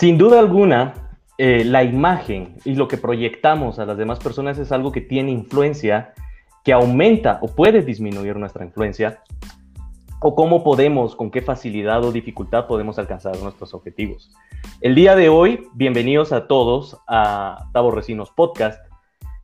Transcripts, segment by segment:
Sin duda alguna, eh, la imagen y lo que proyectamos a las demás personas es algo que tiene influencia, que aumenta o puede disminuir nuestra influencia, o cómo podemos, con qué facilidad o dificultad podemos alcanzar nuestros objetivos. El día de hoy, bienvenidos a todos a Tavo Recinos Podcast.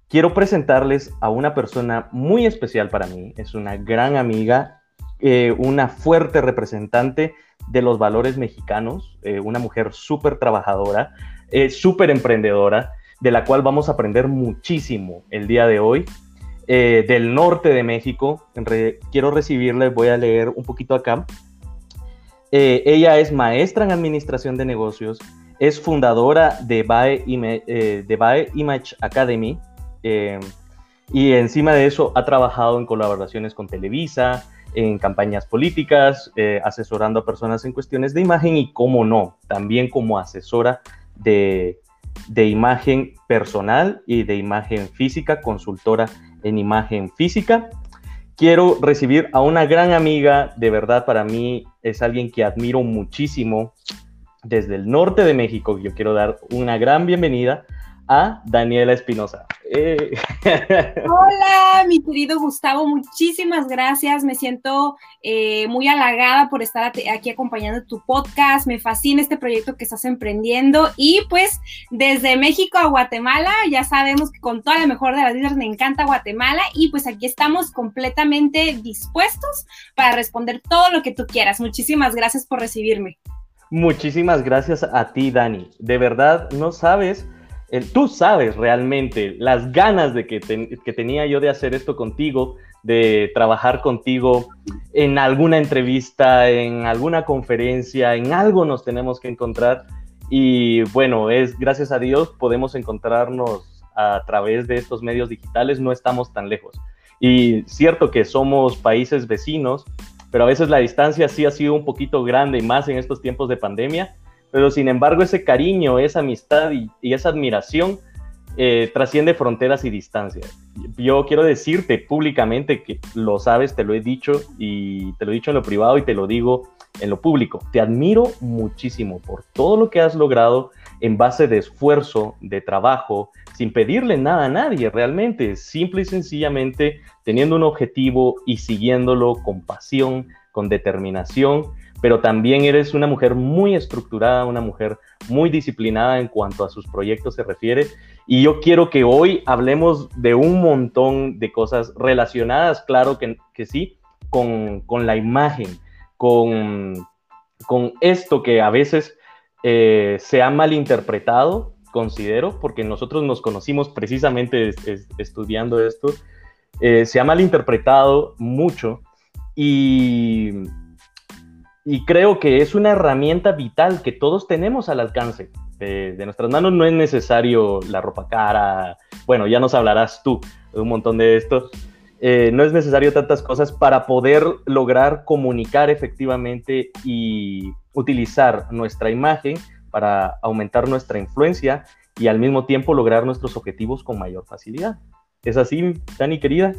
Quiero presentarles a una persona muy especial para mí, es una gran amiga, eh, una fuerte representante de los valores mexicanos, eh, una mujer súper trabajadora, eh, súper emprendedora, de la cual vamos a aprender muchísimo el día de hoy. Eh, del norte de México, quiero recibirle, voy a leer un poquito acá. ella es maestra en administración de negocios, es fundadora de BAE, de BAE Image Academy y encima de eso ha trabajado en colaboraciones con Televisa, en campañas políticas, eh, asesorando a personas en cuestiones de imagen y, cómo no, también como asesora de, imagen personal y de imagen física, consultora en imagen física. Quiero recibir a una gran amiga, de verdad para mí es alguien que admiro muchísimo desde el norte de México. Yo quiero dar una gran bienvenida a Daniela Espinosa. Eh. Hola, mi querido Gustavo, muchísimas gracias. Me siento eh, muy halagada por estar aquí acompañando tu podcast. Me fascina este proyecto que estás emprendiendo. Y pues desde México a Guatemala, ya sabemos que con toda la mejor de las vidas me encanta Guatemala. Y pues aquí estamos completamente dispuestos para responder todo lo que tú quieras. Muchísimas gracias por recibirme. Muchísimas gracias a ti, Dani. De verdad, no sabes tú sabes realmente las ganas de que, que, tenía yo de hacer esto contigo, de trabajar contigo en alguna entrevista, en alguna conferencia, en algo nos tenemos que encontrar. Y bueno, es gracias a Dios podemos encontrarnos a través de estos medios digitales, no estamos tan lejos. Y cierto que somos países vecinos, pero a veces la distancia sí ha sido un poquito grande, y más en estos tiempos de pandemia pero sin embargo ese cariño, esa amistad y, esa admiración eh, trasciende fronteras y distancias. Yo quiero decirte públicamente que lo sabes, te lo he dicho y te lo he dicho en lo privado y te lo digo en lo público. Te admiro muchísimo por todo lo que has logrado en base de esfuerzo, de trabajo, sin pedirle nada a nadie realmente, simple y sencillamente teniendo un objetivo y siguiéndolo con pasión, con determinación pero también eres una mujer muy estructurada, una mujer muy disciplinada en cuanto a sus proyectos se refiere. Y yo quiero que hoy hablemos de un montón de cosas relacionadas, claro que, que sí, con, con, la imagen, con, con esto que a veces eh, se ha malinterpretado, considero, porque nosotros nos conocimos precisamente estudiando esto, eh, se ha malinterpretado mucho y y creo que es una herramienta vital que todos tenemos al alcance de, nuestras manos. No es necesario la ropa cara, bueno, ya nos hablarás tú de un montón de esto. Eh, no es necesario tantas cosas para poder lograr comunicar efectivamente y utilizar nuestra imagen para aumentar nuestra influencia y al mismo tiempo lograr nuestros objetivos con mayor facilidad. ¿Es así, Dani, querida?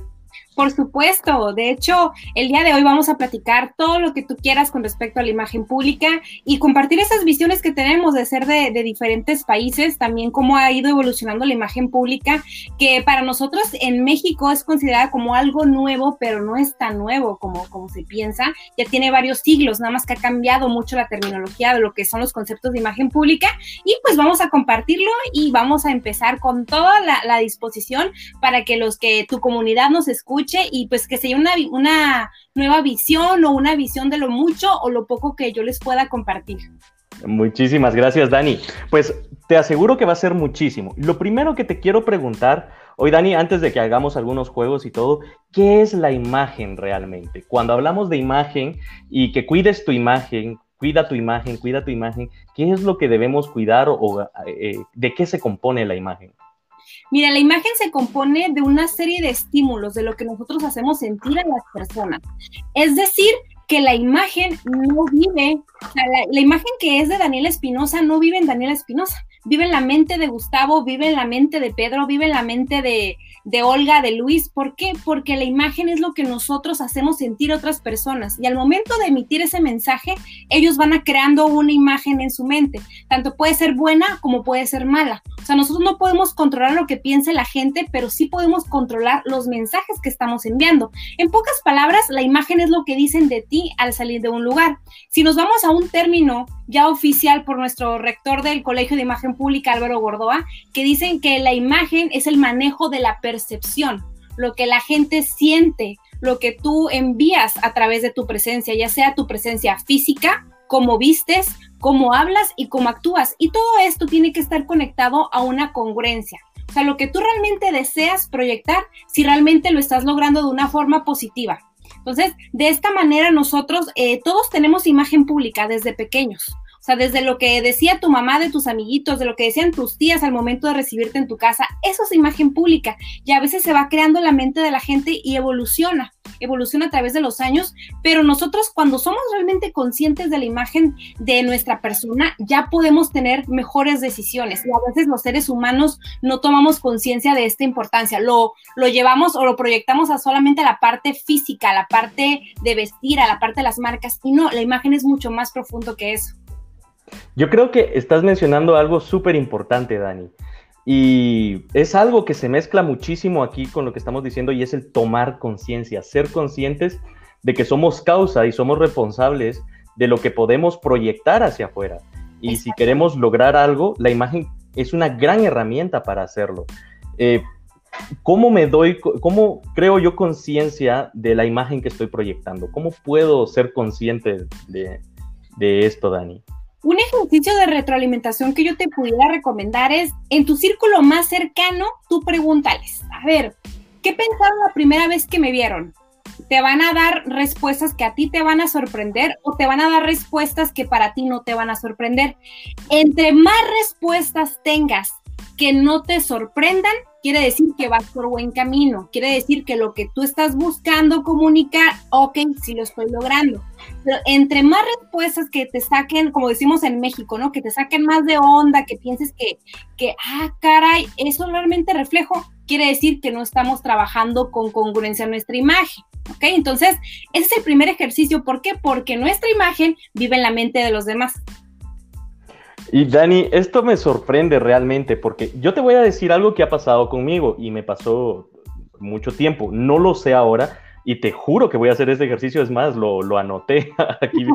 Por supuesto, de hecho, el día de hoy vamos a platicar todo lo que tú quieras con respecto a la imagen pública y compartir esas visiones que tenemos de ser de, diferentes países, también cómo ha ido evolucionando la imagen pública, que para nosotros en México es considerada como algo nuevo, pero no es tan nuevo como, como se piensa, ya tiene varios siglos, nada más que ha cambiado mucho la terminología de lo que son los conceptos de imagen pública. Y pues vamos a compartirlo y vamos a empezar con toda la, la disposición para que los que tu comunidad nos escuche y pues que sea una, una nueva visión o una visión de lo mucho o lo poco que yo les pueda compartir. Muchísimas gracias, Dani. Pues te aseguro que va a ser muchísimo. Lo primero que te quiero preguntar, hoy, Dani, antes de que hagamos algunos juegos y todo, ¿qué es la imagen realmente? Cuando hablamos de imagen y que cuides tu imagen, cuida tu imagen, cuida tu imagen, ¿qué es lo que debemos cuidar o eh, de qué se compone la imagen? Mira, la imagen se compone de una serie de estímulos, de lo que nosotros hacemos sentir a las personas. Es decir, que la imagen no vive, la, imagen que es de Daniela Espinosa no vive en Daniela Espinosa, vive en la mente de Gustavo, vive en la mente de Pedro, vive en la mente de, de Olga, de Luis. ¿Por qué? Porque la imagen es lo que nosotros hacemos sentir a otras personas. Y al momento de emitir ese mensaje, ellos van a creando una imagen en su mente. Tanto puede ser buena como puede ser mala. O sea, nosotros no podemos controlar lo que piense la gente, pero sí podemos controlar los mensajes que estamos enviando. En pocas palabras, la imagen es lo que dicen de ti al salir de un lugar. Si nos vamos a un término ya oficial por nuestro rector del Colegio de Imagen Pública, Álvaro Gordoa, que dicen que la imagen es el manejo de la percepción, lo que la gente siente, lo que tú envías a través de tu presencia, ya sea tu presencia física, cómo vistes, cómo hablas y cómo actúas. Y todo esto tiene que estar conectado a una congruencia. O sea, lo que tú realmente deseas proyectar, si realmente lo estás logrando de una forma positiva. Entonces, de esta manera nosotros eh, todos tenemos imagen pública desde pequeños. Sea, desde lo que decía tu mamá de tus amiguitos, de lo que decían tus tías al momento de recibirte en tu casa, eso es imagen pública. Y a veces se va creando la mente de la gente y evoluciona, evoluciona a través de los años, pero nosotros cuando somos realmente conscientes de la imagen de nuestra persona, ya podemos tener mejores decisiones. Y a veces los seres humanos no tomamos conciencia de esta importancia, lo, lo llevamos o lo proyectamos a solamente a la parte física, a la parte de vestir, a la parte de las marcas, y no, la imagen es mucho más profundo que eso. Yo creo que estás mencionando algo súper importante, Dani. Y es algo que se mezcla muchísimo aquí con lo que estamos diciendo y es el tomar conciencia, ser conscientes de que somos causa y somos responsables de lo que podemos proyectar hacia afuera. Y si queremos lograr algo, la imagen es una gran herramienta para hacerlo. Eh, ¿Cómo me doy, cómo creo yo conciencia de la imagen que estoy proyectando? ¿Cómo puedo ser consciente de, de esto, Dani? Un ejercicio de retroalimentación que yo te pudiera recomendar es, en tu círculo más cercano, tú pregúntales, a ver, ¿qué pensaron la primera vez que me vieron? ¿Te van a dar respuestas que a ti te van a sorprender o te van a dar respuestas que para ti no te van a sorprender? Entre más respuestas tengas que no te sorprendan, quiere decir que vas por buen camino, quiere decir que lo que tú estás buscando comunicar, ok, sí lo estoy logrando. Pero entre más respuestas que te saquen, como decimos en México, ¿no? Que te saquen más de onda, que pienses que, que ah, caray, eso realmente reflejo, quiere decir que no estamos trabajando con congruencia en nuestra imagen. ¿Ok? Entonces, ese es el primer ejercicio. ¿Por qué? Porque nuestra imagen vive en la mente de los demás. Y Dani, esto me sorprende realmente porque yo te voy a decir algo que ha pasado conmigo y me pasó mucho tiempo. No lo sé ahora y te juro que voy a hacer este ejercicio. Es más, lo, lo anoté aquí,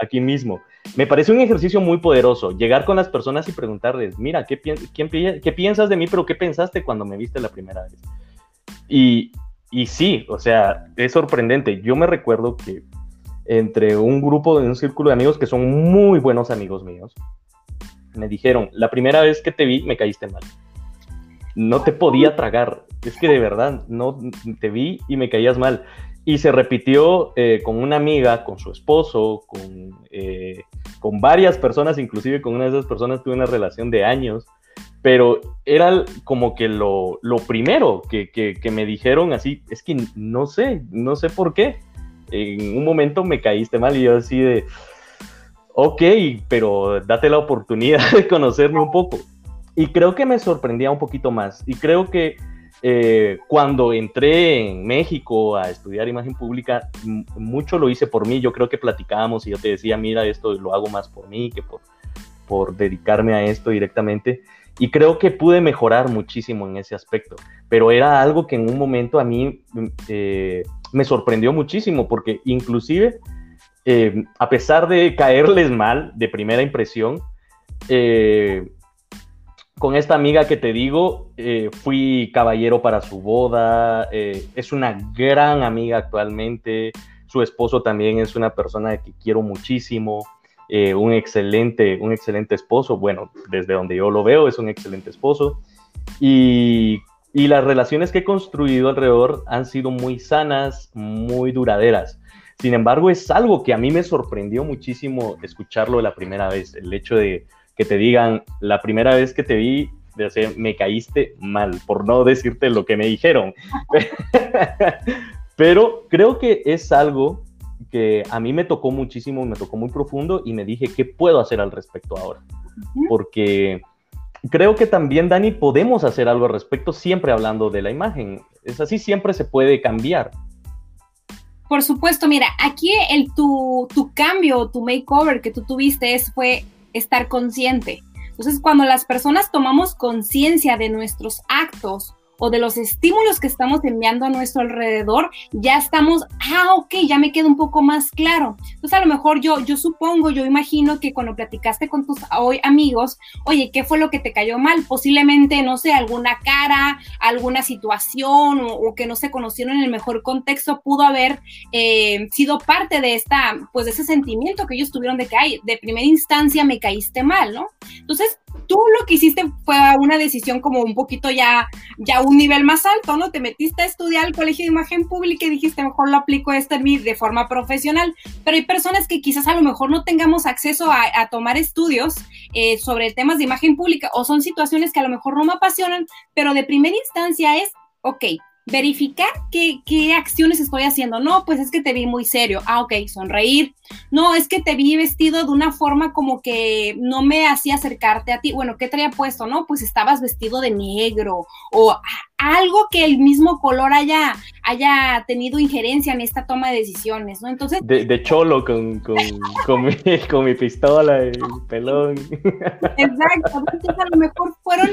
aquí mismo. Me parece un ejercicio muy poderoso. Llegar con las personas y preguntarles, mira, ¿qué, ¿qué piensas de mí? Pero ¿qué pensaste cuando me viste la primera vez? Y, y sí, o sea, es sorprendente. Yo me recuerdo que entre un grupo, de un círculo de amigos que son muy buenos amigos míos, me dijeron, la primera vez que te vi me caíste mal. No te podía tragar. Es que de verdad, no te vi y me caías mal. Y se repitió eh, con una amiga, con su esposo, con, eh, con varias personas, inclusive con una de esas personas tuve una relación de años, pero era como que lo, lo primero que, que, que, me dijeron así, es que no sé, no sé por qué. En un momento me caíste mal y yo así de, ok, pero date la oportunidad de conocerme un poco. Y creo que me sorprendía un poquito más. Y creo que eh, cuando entré en México a estudiar imagen pública, mucho lo hice por mí. Yo creo que platicábamos y yo te decía, mira, esto lo hago más por mí que por, por dedicarme a esto directamente. Y creo que pude mejorar muchísimo en ese aspecto. Pero era algo que en un momento a mí eh, me sorprendió muchísimo porque inclusive eh, a pesar de caerles mal de primera impresión, eh, con esta amiga que te digo, eh, fui caballero para su boda, es una gran amiga actualmente, su esposo también es una persona que quiero muchísimo, un, excelente, un excelente esposo, bueno, desde donde yo lo veo es un excelente esposo, y las relaciones que he construido alrededor han sido muy sanas, muy duraderas. Sin embargo, es algo que a mí me sorprendió muchísimo escucharlo la primera vez, el hecho de que te digan, la primera vez que te vi, me caíste mal, por no decirte lo que me dijeron. Pero creo que es algo que a mí me tocó muchísimo, me tocó muy profundo y me dije, ¿qué puedo hacer al respecto ahora? Porque creo que también, Dani, podemos hacer algo al respecto siempre hablando de la imagen. Es así, siempre se puede cambiar. Por supuesto, mira, aquí el tu, tu cambio, tu makeover que tú tuviste es, fue estar consciente. Entonces, cuando las personas tomamos conciencia de nuestros actos o de los estímulos que estamos enviando a nuestro alrededor, ya estamos, ah, ok, ya me queda un poco más claro. Entonces, a lo mejor yo, yo supongo, yo imagino que cuando platicaste con tus hoy amigos, oye, ¿qué fue lo que te cayó mal? Posiblemente, no sé, alguna cara, alguna situación o, que no se conocieron en el mejor contexto pudo haber eh, sido parte de esta, pues de ese sentimiento que ellos tuvieron de que, ay, de primera instancia me caíste mal, ¿no? Entonces, tú lo que hiciste fue una decisión como un poquito ya, ya un nivel más alto, ¿no? Te metiste a estudiar al Colegio de Imagen Pública y dijiste, mejor lo aplico esto en mí de forma profesional. Pero hay personas que quizás a lo mejor no tengamos acceso a, tomar estudios eh, sobre temas de imagen pública o son situaciones que a lo mejor no me apasionan, pero de primera instancia es, ok, verificar qué, qué, acciones estoy haciendo. No, pues es que te vi muy serio. Ah, ok, sonreír. No, es que te vi vestido de una forma como que no me hacía acercarte a ti. Bueno, ¿qué traía puesto? No, pues estabas vestido de negro o algo que el mismo color haya, haya tenido injerencia en esta toma de decisiones, ¿no? Entonces... De, cholo con, con, con, mi, con mi pistola y pelón. Exacto. Entonces a lo mejor fueron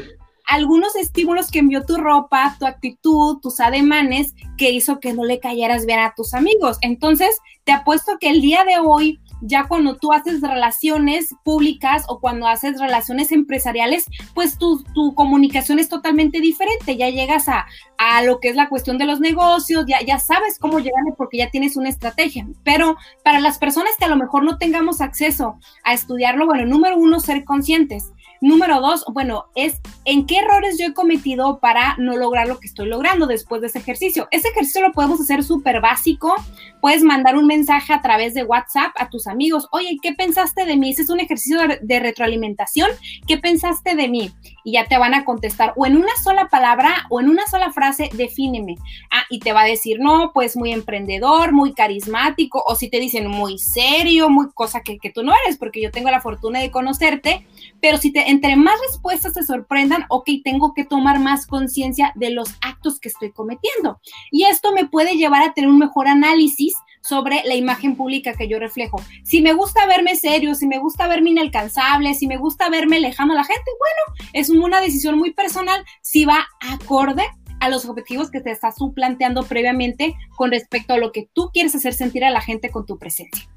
algunos estímulos que envió tu ropa, tu actitud, tus ademanes, que hizo que no le cayeras bien a tus amigos. Entonces, te apuesto que el día de hoy, ya cuando tú haces relaciones públicas o cuando haces relaciones empresariales, pues tu, tu comunicación es totalmente diferente. Ya llegas a, a, lo que es la cuestión de los negocios, ya, ya sabes cómo llegarle porque ya tienes una estrategia. Pero para las personas que a lo mejor no tengamos acceso a estudiarlo, bueno, número uno, ser conscientes. Número dos, bueno, es en qué errores yo he cometido para no lograr lo que estoy logrando después de ese ejercicio. Ese ejercicio lo podemos hacer súper básico. Puedes mandar un mensaje a través de WhatsApp a tus amigos. Oye, ¿qué pensaste de mí? Ese es un ejercicio de, retroalimentación. ¿Qué pensaste de mí? Y ya te van a contestar o en una sola palabra o en una sola frase, defíneme. Ah, y te va a decir, no, pues muy emprendedor, muy carismático, o si te dicen muy serio, muy cosa que, que tú no eres, porque yo tengo la fortuna de conocerte, pero si te entre más respuestas te sorprendan, ok, tengo que tomar más conciencia de los actos que estoy cometiendo. Y esto me puede llevar a tener un mejor análisis sobre la imagen pública que yo reflejo. Si me gusta verme serio, si me gusta verme inalcanzable, si me gusta verme lejano a la gente, bueno, es una decisión muy personal si va acorde a los objetivos que te estás planteando previamente con respecto a lo que tú quieres hacer sentir a la gente con tu presencia.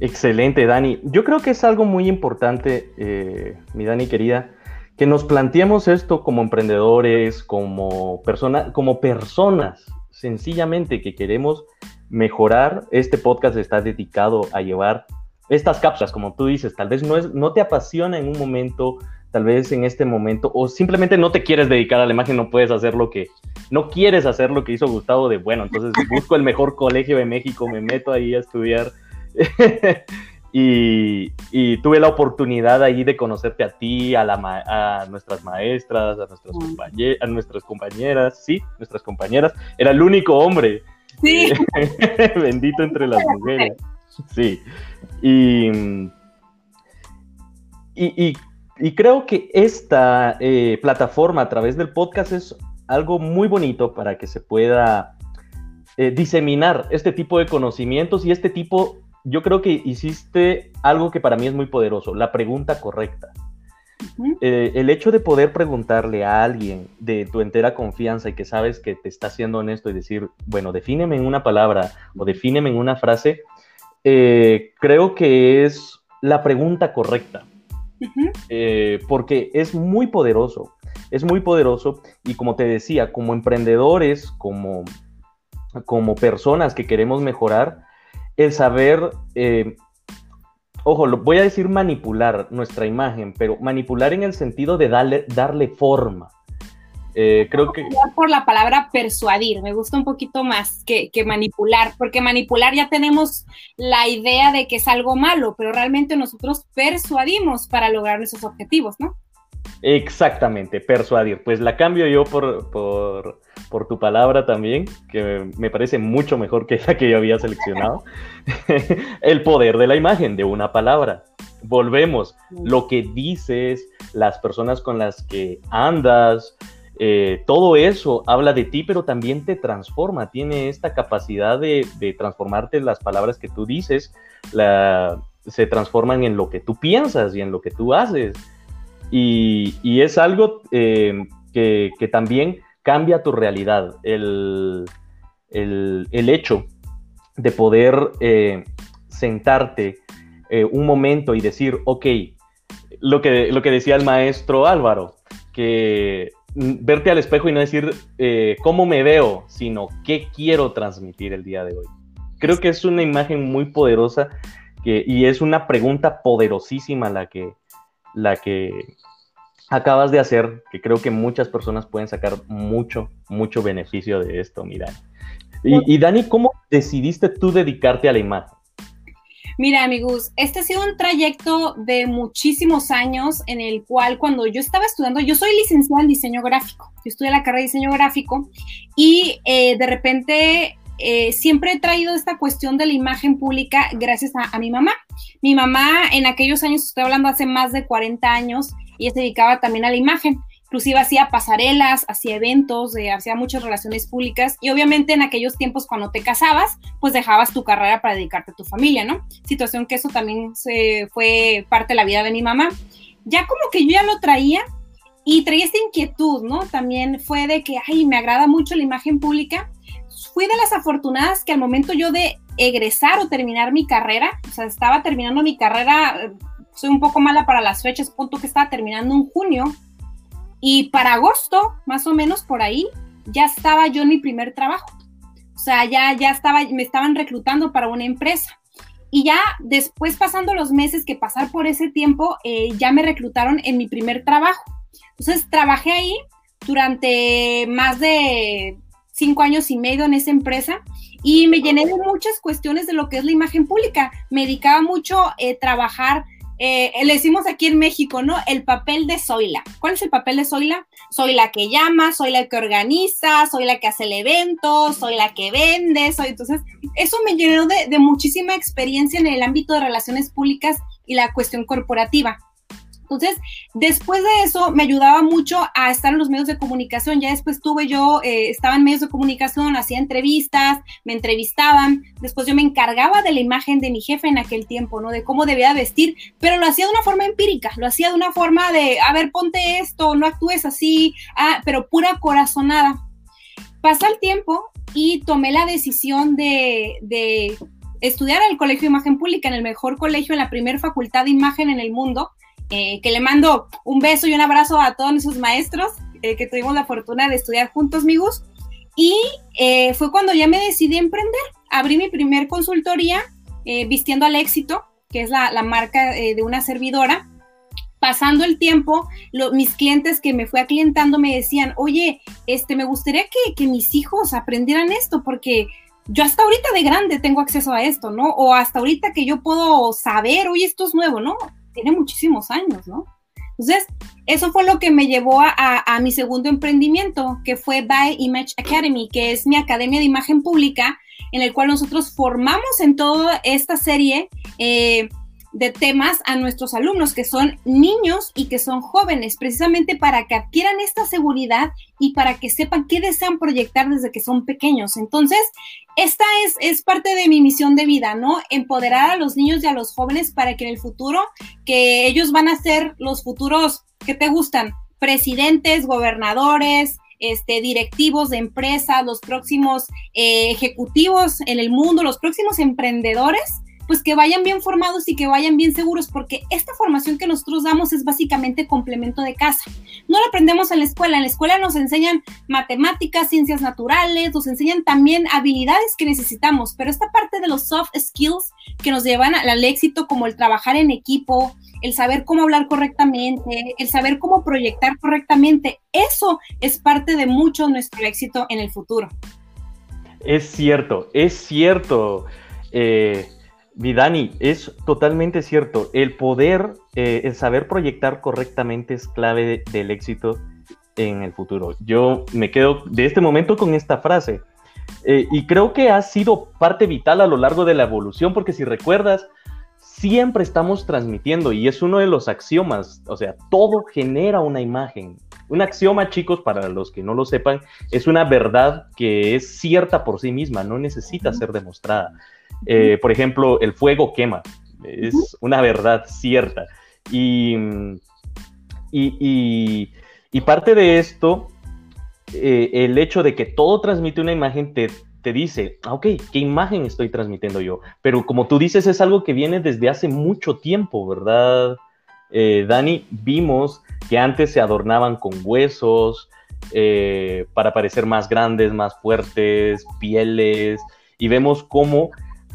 Excelente, Dani. Yo creo que es algo muy importante, eh, mi Dani querida, que nos planteemos esto como emprendedores, como, persona, como personas, sencillamente que queremos mejorar. Este podcast está dedicado a llevar estas cápsulas, como tú dices, tal vez no, es, no te apasiona en un momento, tal vez en este momento, o simplemente no te quieres dedicar a la imagen, no puedes hacer lo que, no quieres hacer lo que hizo Gustavo de, bueno, entonces busco el mejor colegio de México, me meto ahí a estudiar y, tuve la oportunidad ahí de conocerte a ti, a, la nuestras maestras, a nuestras, a nuestras compañeras, sí, nuestras compañeras. Era el único hombre. Sí. bendito entre las mujeres. Sí. Y, y, creo que esta eh, plataforma a través del podcast es algo muy bonito para que se pueda eh, diseminar este tipo de conocimientos y este tipo yo creo que hiciste algo que para mí es muy poderoso, la pregunta correcta. Eh, el hecho de poder preguntarle a alguien de tu entera confianza y que sabes que te está siendo honesto y decir, bueno, defíneme en una palabra o defíneme en una frase, eh, creo que es la pregunta correcta. Eh, porque es muy poderoso, es muy poderoso y como te decía, como emprendedores, como, como personas que queremos mejorar, el saber, eh, ojo, lo, voy a decir manipular nuestra imagen, pero manipular en el sentido de darle, darle forma. Eh, creo que... Por la palabra persuadir, me gusta un poquito más que, que, manipular, porque manipular ya tenemos la idea de que es algo malo, pero realmente nosotros persuadimos para lograr nuestros objetivos, ¿no? Exactamente, persuadir. Pues la cambio yo por, por tu palabra también, que me parece mucho mejor que la que yo había seleccionado. el poder de la imagen, de una palabra. Volvemos, lo que dices, las personas con las que andas, eh, todo eso habla de ti, pero también te transforma, tiene esta capacidad de, transformarte las palabras que tú dices, se transforman en lo que tú piensas y en lo que tú haces. Y, es algo eh, que, también cambia tu realidad, el, hecho de poder eh, sentarte un momento y decir, ok, lo que, lo que decía el maestro Álvaro, que verte al espejo y no decir eh, cómo me veo, sino qué quiero transmitir el día de hoy. Creo que es una imagen muy poderosa que, y es una pregunta poderosísima la que, la que acabas de hacer, que creo que muchas personas pueden sacar mucho, mucho beneficio de esto, mira. Y, y Dani, ¿cómo decidiste tú dedicarte a la imagen? Mira, amigos, este ha sido un trayecto de muchísimos años en el cual cuando yo estaba estudiando, yo soy licenciada en diseño gráfico, yo estudié la carrera de diseño gráfico y eh, de repente eh, siempre he traído esta cuestión de la imagen pública gracias a, mi mamá. Mi mamá en aquellos años, estoy hablando hace más de 40 años, ella se dedicaba también a la imagen inclusive hacía pasarelas, hacía eventos, eh, hacía muchas relaciones públicas y obviamente en aquellos tiempos cuando te casabas, pues dejabas tu carrera para dedicarte a tu familia, ¿no? Situación que eso también se fue parte de la vida de mi mamá. Ya como que yo ya lo traía y traía esta inquietud, ¿no? También fue de que, ay, me agrada mucho la imagen pública. Fui de las afortunadas que al momento yo de egresar o terminar mi carrera, o sea, estaba terminando mi carrera, eh, soy un poco mala para las fechas, punto que estaba terminando en junio, y para agosto, más o menos por ahí, ya estaba yo en mi primer trabajo. O sea, ya, ya estaba, me estaban reclutando para una empresa. Y ya después, pasando los meses que pasar por ese tiempo, eh, ya me reclutaron en mi primer trabajo. Entonces, trabajé ahí durante más de cinco años y medio en esa empresa y me llené de muchas cuestiones de lo que es la imagen pública. Me dedicaba mucho a eh, trabajar eh, le decimos aquí en México, ¿no? El papel de Zoila. ¿Cuál es el papel de Zoila? Soy la que llama, soy la que organiza, soy la que hace el evento, soy la que vende, soy. Entonces, eso me llenó de, de muchísima experiencia en el ámbito de relaciones públicas y la cuestión corporativa. Entonces, después de eso, me ayudaba mucho a estar en los medios de comunicación. Ya después tuve yo, eh, estaba en medios de comunicación, hacía entrevistas, me entrevistaban. Después yo me encargaba de la imagen de mi jefe en aquel tiempo, ¿no? De cómo debía vestir, pero lo hacía de una forma empírica, lo hacía de una forma de, a ver, ponte esto, no actúes así, ah, pero pura corazonada. Pasa el tiempo y tomé la decisión de, de estudiar el Colegio de Imagen Pública, en el mejor colegio, en la primera facultad de imagen en el mundo eh, que le mando un beso y un abrazo a todos esos maestros eh, que tuvimos la fortuna de estudiar juntos, amigos. Y eh, fue cuando ya me decidí emprender. Abrí mi primer consultoría vistiendo al éxito, que es la, marca de una servidora. Pasando el tiempo, mis clientes que me fue aclientando me decían, oye, este, me gustaría que, que mis hijos aprendieran esto, porque yo hasta ahorita de grande tengo acceso a esto, ¿no? O hasta ahorita que yo puedo saber, oye, esto es nuevo, ¿no? Tiene muchísimos años, ¿no? Entonces, eso fue lo que me llevó a, mi segundo emprendimiento, que fue By Image Academy, que es mi academia de imagen pública, en el cual nosotros formamos en toda esta serie eh, de temas a nuestros alumnos, que son niños y que son jóvenes, precisamente para que adquieran esta seguridad y para que sepan qué desean proyectar desde que son pequeños. Entonces, esta es, es parte de mi misión de vida, ¿no? Empoderar a los niños y a los jóvenes para que en el futuro, que ellos van a ser los futuros que te gustan, presidentes, gobernadores, este, directivos de empresas, los próximos eh, ejecutivos en el mundo, los próximos emprendedores pues que vayan bien formados y que vayan bien seguros, porque esta formación que nosotros damos es básicamente complemento de casa. No lo aprendemos en la escuela, en la escuela nos enseñan matemáticas, ciencias naturales, nos enseñan también habilidades que necesitamos, pero esta parte de los soft skills que nos llevan al éxito, como el trabajar en equipo, el saber cómo hablar correctamente, el saber cómo proyectar correctamente, eso es parte de mucho nuestro éxito en el futuro. Es cierto, es cierto. Eh, Vidani, es totalmente cierto. El poder, eh, el saber proyectar correctamente es clave del éxito en el futuro. Yo me quedo de este momento con esta frase. Eh, y creo que ha sido parte vital a lo largo de la evolución, porque si recuerdas, siempre estamos transmitiendo y es uno de los axiomas, o sea, todo genera una imagen. Un axioma, chicos, para los que no lo sepan, es una verdad que es cierta por sí misma, no necesita ser demostrada. Eh, por ejemplo, el fuego quema, es una verdad cierta. Y, y, y parte de esto eh, el hecho de que todo transmite una imagen te, te dice, ah, ok, ¿qué imagen estoy transmitiendo yo? Pero como tú dices, es algo que viene desde hace mucho tiempo, ¿verdad? Eh, Dani, vimos que antes se adornaban con huesos eh, para parecer más grandes, más fuertes, pieles, y vemos cómo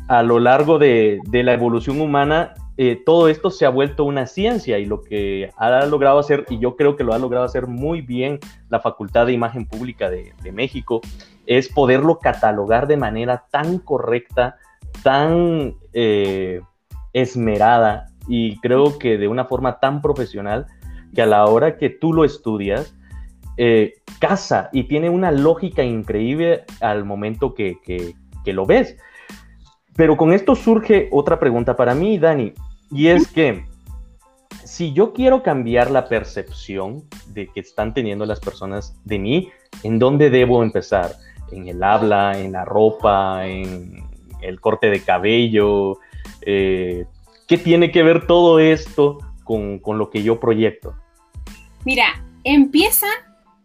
a lo largo de, la evolución humana eh, todo esto se ha vuelto una ciencia y lo que ha logrado hacer, y yo creo que lo ha logrado hacer muy bien la Facultad de Imagen Pública de, México, es poderlo catalogar de manera tan correcta, tan eh, esmerada y creo que de una forma tan profesional que a la hora que tú lo estudias, eh, casa y tiene una lógica increíble al momento que lo ves. Pero con esto surge otra pregunta para mí, Dani. Y es que si yo quiero cambiar la percepción de que están teniendo las personas de mí, ¿en dónde debo empezar? ¿En el habla, en la ropa, en el corte de cabello? Eh, ¿Qué tiene que ver todo esto con, con lo que yo proyecto? Mira, empieza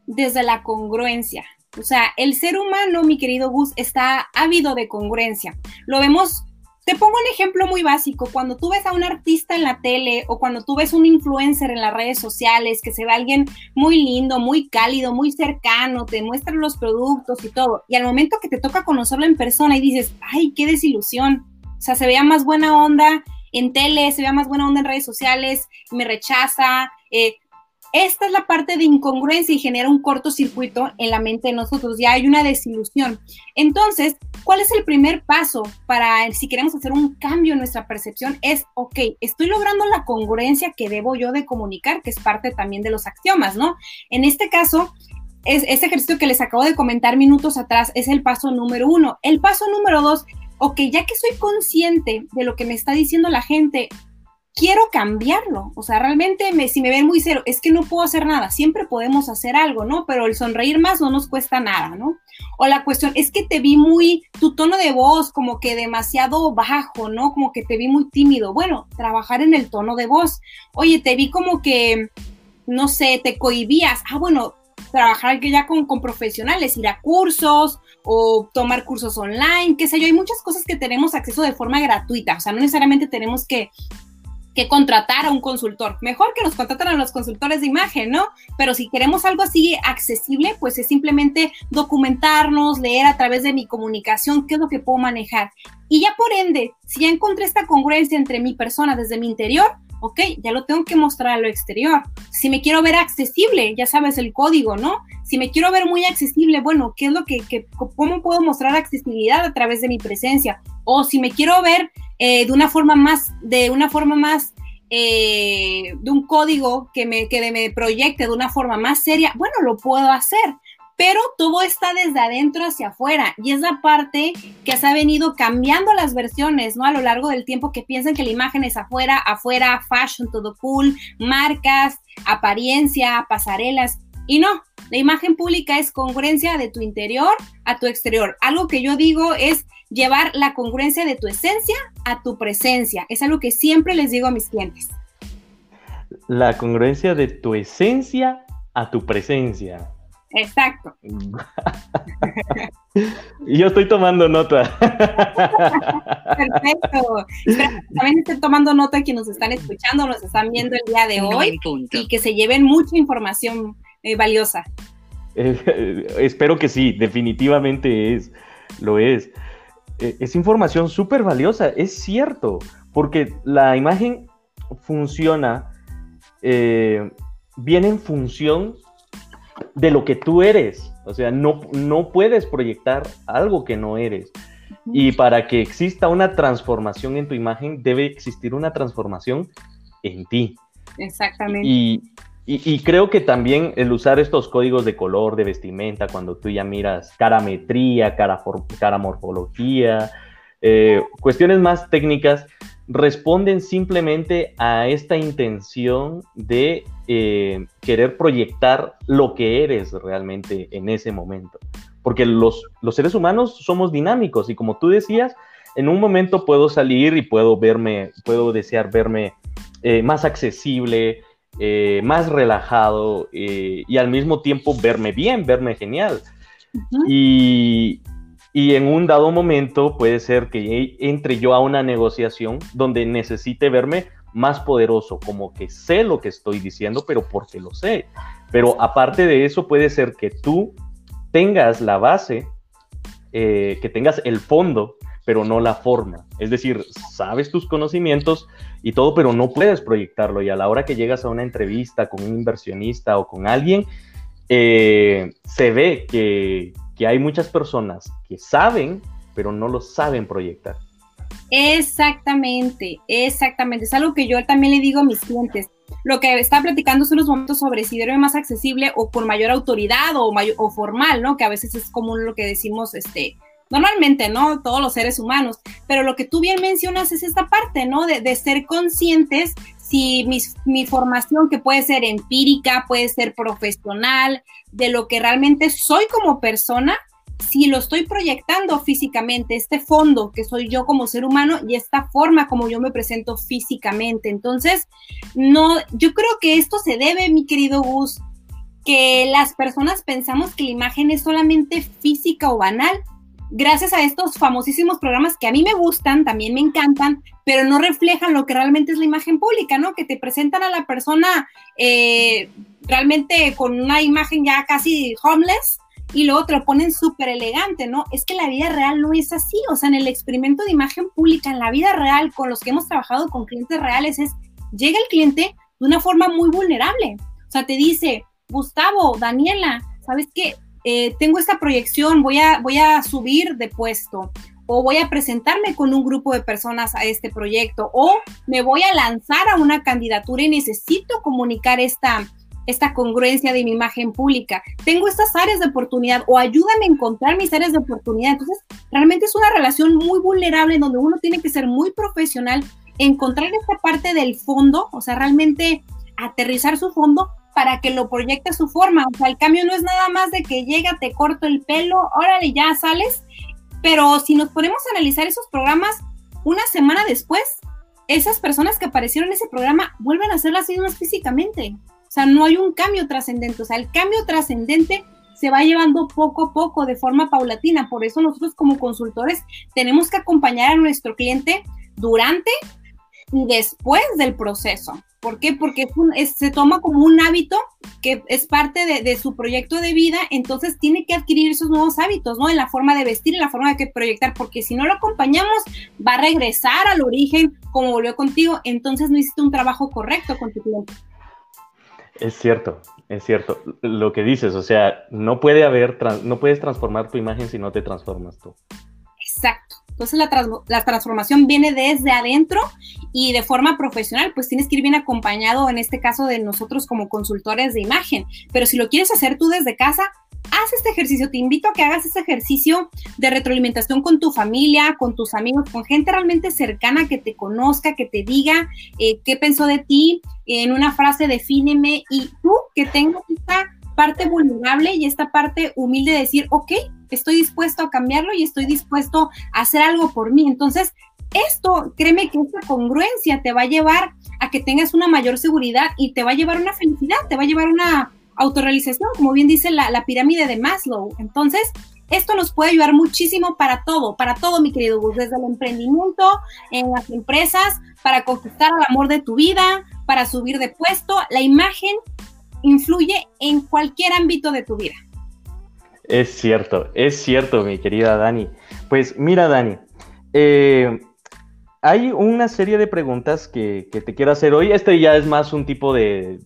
desde la congruencia. O sea, el ser humano, mi querido Gus, está ávido de congruencia. Lo vemos te pongo un ejemplo muy básico. Cuando tú ves a un artista en la tele o cuando tú ves un influencer en las redes sociales que se ve alguien muy lindo, muy cálido, muy cercano, te muestran los productos y todo, y al momento que te toca conocerlo en persona y dices, ay, qué desilusión. O sea, se veía más buena onda en tele, se veía más buena onda en redes sociales, me rechaza, eh, esta es la parte de incongruencia y genera un cortocircuito en la mente de nosotros, ya hay una desilusión. Entonces, ¿cuál es el primer paso para si queremos hacer un cambio en nuestra percepción? Es, ok, estoy logrando la congruencia que debo yo de comunicar, que es parte también de los axiomas, ¿no? En este caso, es, ese ejercicio que les acabo de comentar minutos atrás es el paso número uno. El paso número dos, ok, ya que soy consciente de lo que me está diciendo la gente, quiero cambiarlo. O sea, realmente me, si me ven muy cero, es que no puedo hacer nada. Siempre podemos hacer algo, ¿no? Pero el sonreír más no nos cuesta nada, ¿no? O la cuestión es que te vi muy, tu tono de voz como que demasiado bajo, ¿no? Como que te vi muy tímido. Bueno, trabajar en el tono de voz. Oye, te vi como que, no sé, te cohibías. Ah, bueno, trabajar ya con, con profesionales, ir a cursos o tomar cursos online, qué sé yo. Hay muchas cosas que tenemos acceso de forma gratuita. O sea, no necesariamente tenemos que que contratar a un consultor. Mejor que nos contraten a los consultores de imagen, ¿no? Pero si queremos algo así accesible, pues es simplemente documentarnos, leer a través de mi comunicación qué es lo que puedo manejar. Y ya por ende, si ya encontré esta congruencia entre mi persona desde mi interior, ok, ya lo tengo que mostrar a lo exterior. Si me quiero ver accesible, ya sabes el código, ¿no? Si me quiero ver muy accesible, bueno, ¿qué es lo que, que cómo puedo mostrar accesibilidad a través de mi presencia? O si me quiero ver eh, de una forma más, de una forma más, eh, de un código que me, que me proyecte de una forma más seria, bueno, lo puedo hacer, pero todo está desde adentro hacia afuera y es la parte que se ha venido cambiando las versiones, ¿no? A lo largo del tiempo que piensan que la imagen es afuera, afuera, fashion, todo cool, marcas, apariencia, pasarelas y no, la imagen pública es congruencia de tu interior a tu exterior. Algo que yo digo es llevar la congruencia de tu esencia a tu presencia. Es algo que siempre les digo a mis clientes. La congruencia de tu esencia a tu presencia. Exacto. y yo estoy tomando nota. Perfecto. también estén tomando nota quienes nos están escuchando, nos están viendo el día de hoy y que se lleven mucha información eh, valiosa. Eh, espero que sí, definitivamente es, lo es. Eh, es información súper valiosa, es cierto, porque la imagen funciona, viene en función de lo que tú eres. O sea, no, no puedes proyectar algo que no eres. Y para que exista una transformación en tu imagen, debe existir una transformación en ti. Exactamente. Y, y, creo que también el usar estos códigos de color, de vestimenta, cuando tú ya miras carametría, cara, cara morfología, eh, cuestiones más técnicas, responden simplemente a esta intención de eh, querer proyectar lo que eres realmente en ese momento. Porque los, los seres humanos somos dinámicos y como tú decías, en un momento puedo salir y puedo verme, puedo desear verme eh, más accesible, eh, más relajado y al mismo tiempo verme bien, verme genial. y, y en un dado momento puede ser que entre yo a una negociación donde necesite verme más poderoso, como que sé lo que estoy diciendo, pero porque lo sé. Pero aparte de eso, puede ser que tú tengas la base, eh, que tengas el fondo, pero no la forma. Es decir, sabes tus conocimientos y todo, pero no puedes proyectarlo. Y a la hora que llegas a una entrevista con un inversionista o con alguien, eh, se ve que, que hay muchas personas que saben, pero no lo saben proyectar. Exactamente, exactamente. Es algo que yo también le digo a mis clientes. Lo que está platicando son los momentos sobre si debe más accesible o con mayor autoridad o, o formal, ¿no? Que a veces es común lo que decimos, este, normalmente, ¿no? Todos los seres humanos. Pero lo que tú bien mencionas es esta parte, ¿no? De, ser conscientes si mi, mi, formación, que puede ser empírica, puede ser profesional, de lo que realmente soy como persona, si lo estoy proyectando físicamente, este fondo que soy yo como ser humano y esta forma como yo me presento físicamente. Entonces, no, yo creo que esto se debe, mi querido Gus, que las personas pensamos que la imagen es solamente física o banal, gracias a estos famosísimos programas que a mí me gustan, también me encantan, pero no reflejan lo que realmente es la imagen pública, ¿no? Que te presentan a la persona eh, realmente con una imagen ya casi homeless y luego te lo ponen súper elegante, ¿no? Es que la vida real no es así, o sea, en el experimento de imagen pública, en la vida real, con los que hemos trabajado con clientes reales, es, llega el cliente de una forma muy vulnerable, o sea, te dice, Gustavo, Daniela, ¿sabes qué? Eh, tengo esta proyección, voy a, voy a subir de puesto o voy a presentarme con un grupo de personas a este proyecto o me voy a lanzar a una candidatura y necesito comunicar esta, esta congruencia de mi imagen pública. Tengo estas áreas de oportunidad o ayúdame a encontrar mis áreas de oportunidad. Entonces, realmente es una relación muy vulnerable donde uno tiene que ser muy profesional, encontrar esta parte del fondo, o sea, realmente aterrizar su fondo para que lo proyecte a su forma. O sea, el cambio no es nada más de que llega, te corto el pelo, órale, ya sales. Pero si nos ponemos a analizar esos programas, una semana después, esas personas que aparecieron en ese programa vuelven a ser las mismas físicamente. O sea, no hay un cambio trascendente. O sea, el cambio trascendente se va llevando poco a poco, de forma paulatina. Por eso nosotros como consultores tenemos que acompañar a nuestro cliente durante y después del proceso. ¿Por qué? Porque se toma como un hábito que es parte de, su proyecto de vida, entonces tiene que adquirir esos nuevos hábitos, ¿no? En la forma de vestir, en la forma de que proyectar, porque si no lo acompañamos, va a regresar al origen como volvió contigo, entonces no hiciste un trabajo correcto con tu cliente. Es cierto, es cierto. Lo que dices, o sea, no puede haber, no puedes transformar tu imagen si no te transformas tú. Exacto. Entonces la, transformación viene desde adentro y de forma profesional, pues tienes que ir bien acompañado, en este caso de nosotros como consultores de imagen. Pero si lo quieres hacer tú desde casa, haz este ejercicio. Te invito a que hagas este ejercicio de retroalimentación con tu familia, con tus amigos, con gente realmente cercana que te conozca, que te diga eh, qué pensó de ti. En una frase, defíneme y tú que tengas esta parte vulnerable y esta parte humilde de decir, ok, estoy dispuesto a cambiarlo y estoy dispuesto a hacer algo por mí. Entonces, esto, créeme que esta congruencia te va a llevar a que tengas una mayor seguridad y te va a llevar una felicidad, te va a llevar una autorrealización, como bien dice la, la pirámide de Maslow. Entonces, esto nos puede ayudar muchísimo para todo, para todo, mi querido Gus, desde el emprendimiento, en las empresas, para conquistar el amor de tu vida, para subir de puesto. La imagen influye en cualquier ámbito de tu vida. Es cierto, es cierto, mi querida Dani. Pues mira, Dani, eh, hay una serie de preguntas que, te quiero hacer hoy. Este ya es más un tipo de,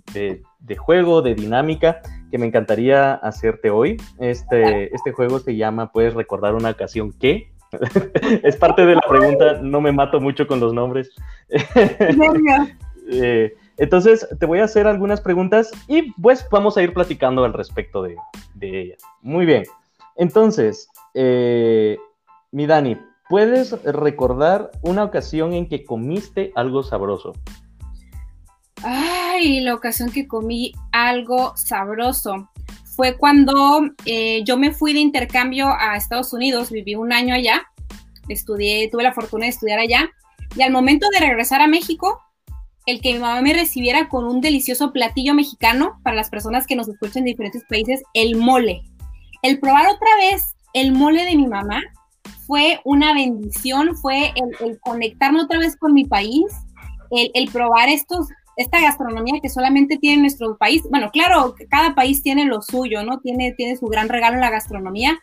juego, de dinámica que me encantaría hacerte hoy. Este, este juego se llama ¿Puedes recordar una ocasión qué? es parte de la pregunta, no me mato mucho con los nombres. eh, Entonces, te voy a hacer algunas preguntas y pues vamos a ir platicando al respecto de, de. Muy bien. Entonces, eh, mi Dani, ¿puedes recordar una ocasión en que comiste algo sabroso? Ay, la ocasión que comí algo sabroso fue cuando eh, yo me fui de intercambio a Estados Unidos, viví un año allá, estudié, tuve la fortuna de estudiar allá, y al momento de regresar a México, el que mi mamá me recibiera con un delicioso platillo mexicano para las personas que nos escuchan en diferentes países, el mole. El probar otra vez el mole de mi mamá fue una bendición, fue el, conectarme otra vez con mi país, el, probar estos, esta gastronomía que solamente tiene nuestro país. Bueno, claro, cada país tiene lo suyo, ¿no? Tiene, tiene su gran regalo en la gastronomía,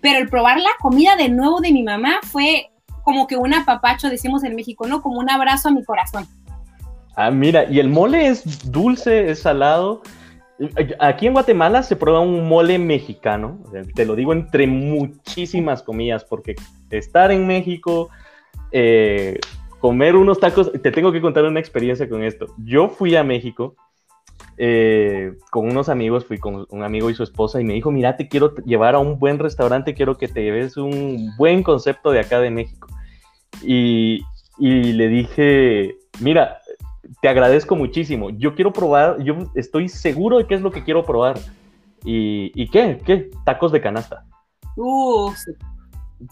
pero el probar la comida de nuevo de mi mamá fue como que un apapacho, decimos en México, ¿no? Como un abrazo a mi corazón. Ah, mira, y el mole es dulce, es salado. Aquí en Guatemala se prueba un mole mexicano, te lo digo entre muchísimas comillas, porque estar en México, eh, comer unos tacos, te tengo que contar una experiencia con esto. Yo fui a México eh, con unos amigos, fui con un amigo y su esposa y me dijo, mira, te quiero llevar a un buen restaurante, quiero que te lleves un buen concepto de acá de México. Y, y le dije, mira, te agradezco muchísimo. Yo quiero probar, yo estoy seguro de qué es lo que quiero probar. ¿Y, qué? ¿Qué? Tacos de canasta. Uh,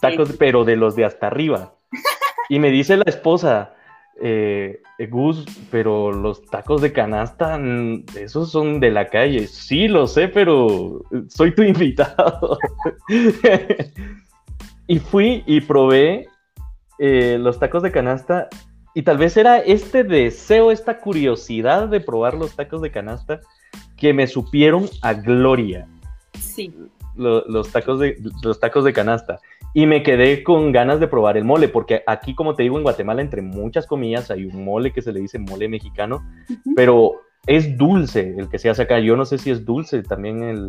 Tacos, pero de los de hasta arriba. Y me dice la esposa, eh, Gus, pero los tacos de canasta, mm, esos son de la calle. Sí, lo sé, pero soy tu invitado. y fui y probé eh, los tacos de canasta y tal vez era este deseo, esta curiosidad de probar los tacos de canasta que me supieron a gloria. Sí. Los, tacos de, los tacos de canasta. Y me quedé con ganas de probar el mole, porque aquí, como te digo, en Guatemala, entre muchas comillas, hay un mole que se le dice mole mexicano, pero es dulce el que se hace acá. Yo no sé si es dulce también el,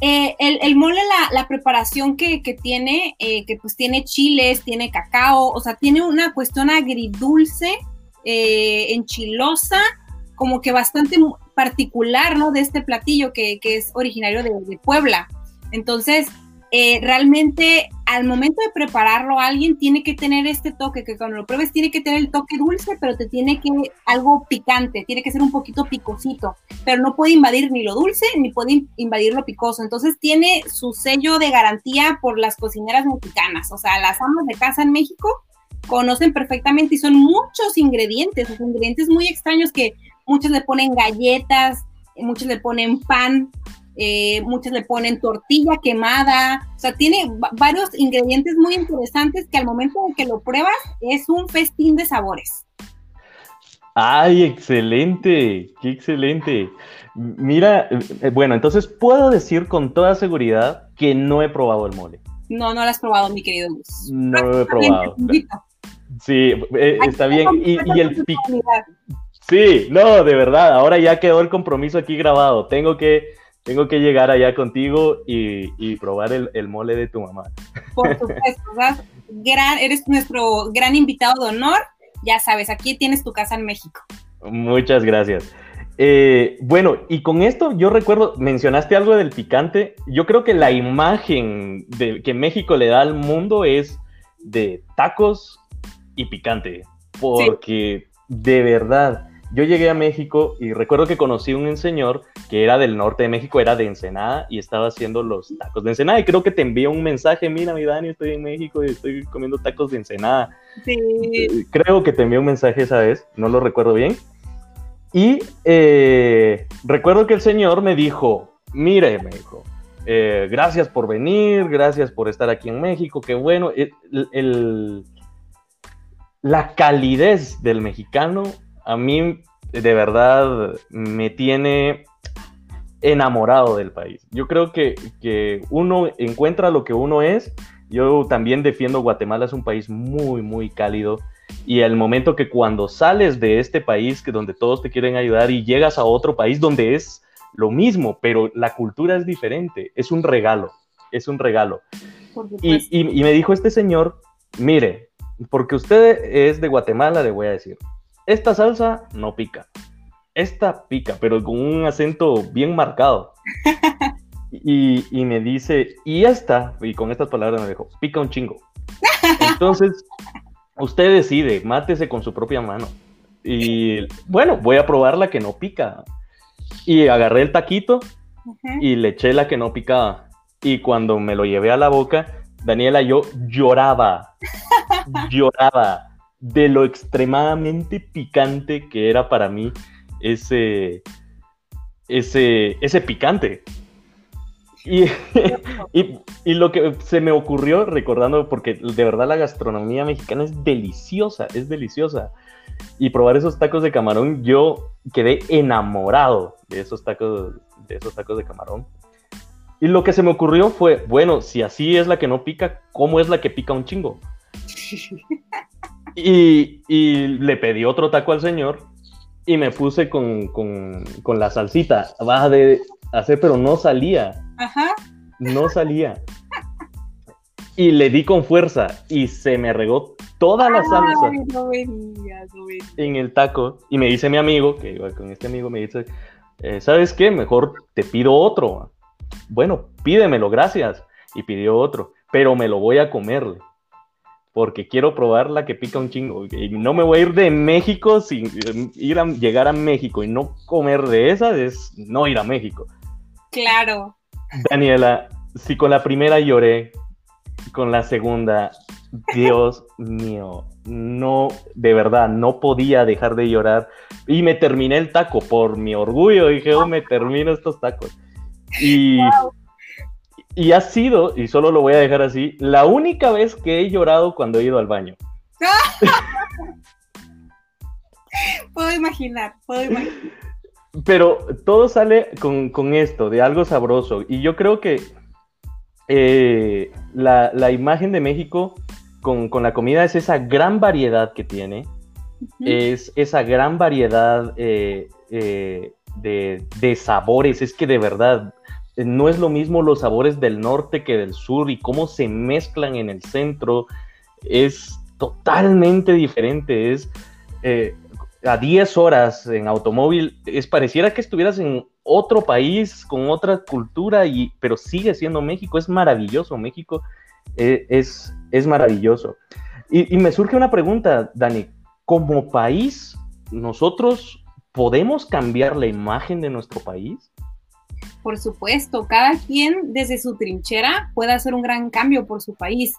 eh, el, mole, la, preparación que, tiene, eh, que pues tiene chiles, tiene cacao, o sea, tiene una cuestión agridulce, eh, enchilosa, como que bastante particular, ¿no? De este platillo que, es originario de Puebla. Entonces, eh, realmente al momento de prepararlo alguien tiene que tener este toque, que cuando lo pruebes tiene que tener el toque dulce, pero te tiene que algo picante, tiene que ser un poquito picosito, pero no puede invadir ni lo dulce ni puede invadir lo picoso. Entonces tiene su sello de garantía por las cocineras mexicanas, o sea, las amas de casa en México conocen perfectamente y son muchos ingredientes, ingredientes muy extraños que muchos le ponen galletas, muchos le ponen pan, eh, muchos le ponen tortilla quemada, o sea, tiene varios ingredientes muy interesantes que al momento en que lo pruebas es un festín de sabores. ¡Ay, excelente! ¡Qué excelente! Mira, eh, bueno, entonces puedo decir con toda seguridad que no he probado el mole. No, no lo has probado, mi querido Luz. No lo he probado. Sí, eh, está bien. Y, y el Sí, no, de verdad, ahora ya quedó el compromiso aquí grabado. Tengo que tengo que llegar allá contigo y, probar el, mole de tu mamá. Por supuesto, gran, eres nuestro gran invitado de honor. Ya sabes, aquí tienes tu casa en México. Muchas gracias. Eh, bueno, y con esto yo recuerdo, mencionaste algo del picante. Yo creo que la imagen de, que México le da al mundo es de tacos y picante. Porque de verdad, yo llegué a México y recuerdo que conocí a un señor que era del norte de México, era de Ensenada y estaba haciendo los tacos de Ensenada. Y creo que te envió un mensaje, mira, mi Dani, estoy en México y estoy comiendo tacos de Ensenada. Sí. Eh, creo que te envió un mensaje esa vez, no lo recuerdo bien. Y eh, recuerdo que el señor me dijo, mire, me dijo, eh, gracias por venir, gracias por estar aquí en México, qué bueno. el, la calidez del mexicano a mí de verdad me tiene enamorado del país. Yo creo que, uno encuentra lo que uno es. Yo también defiendo Guatemala, es un país muy, muy cálido. Y el momento que cuando sales de este país, que donde todos te quieren ayudar, y llegas a otro país donde es lo mismo, pero la cultura es diferente, es un regalo, es un regalo. y me dijo este señor, mire, porque usted es de Guatemala, le voy a decir, esta salsa no pica. esta pica, pero con un acento bien marcado. Y, y, me dice, y esta, y con estas palabras me dijo, pica un chingo. Entonces, usted decide, mátese con su propia mano. Y bueno, voy a probar la que no pica. Y agarré el taquito y le eché la que no picaba. Y cuando me lo llevé a la boca, Daniela, yo lloraba, lloraba de lo extremadamente picante que era para mí ese, ese, ese picante. Y, y, lo que se me ocurrió recordando, porque de verdad la gastronomía mexicana es deliciosa, es deliciosa. Y probar esos tacos de camarón, yo quedé enamorado de esos tacos, de esos tacos de camarón. Y lo que se me ocurrió fue, bueno, si así es la que no pica, ¿cómo es la que pica un chingo? y, y le pedí otro taco al señor y me puse con, con, con la salsita baja de hacer, pero no salía. Ajá. No salía. Y le di con fuerza y se me regó toda la salsa en el taco. Y me dice mi amigo, que iba con este amigo, me dice, eh, ¿sabes qué? Mejor te pido otro. Bueno, pídemelo, gracias. Y pidió otro, pero me lo voy a comerle porque quiero probar la que pica un chingo. Y no me voy a ir de México sin eh, ir a llegar a México y no comer de esa es no ir a México. Claro. Daniela, si con la primera lloré, con la segunda, Dios mío, no, de verdad, no podía dejar de llorar. Y me terminé el taco por mi orgullo. Dije, oh, me termino estos tacos. Y, y ha sido, y solo lo voy a dejar así, la única vez que he llorado cuando he ido al baño. puedo imaginar, puedo imaginar. Pero todo sale con, esto, de algo sabroso. Y yo creo que eh, la, imagen de México con, la comida es esa gran variedad que tiene. Es esa gran variedad eh, eh, de, de, sabores. Es que de verdad, no es lo mismo los sabores del norte que del sur y cómo se mezclan en el centro. Es totalmente diferente. Es a 10 horas en automóvil, es pareciera que estuvieras en otro país, con otra cultura, y, pero sigue siendo México, es maravilloso, México eh, es, es maravilloso. Y, y me surge una pregunta, Dani, como país, ¿nosotros podemos cambiar la imagen de nuestro país? Por supuesto, cada quien desde su trinchera puede hacer un gran cambio por su país.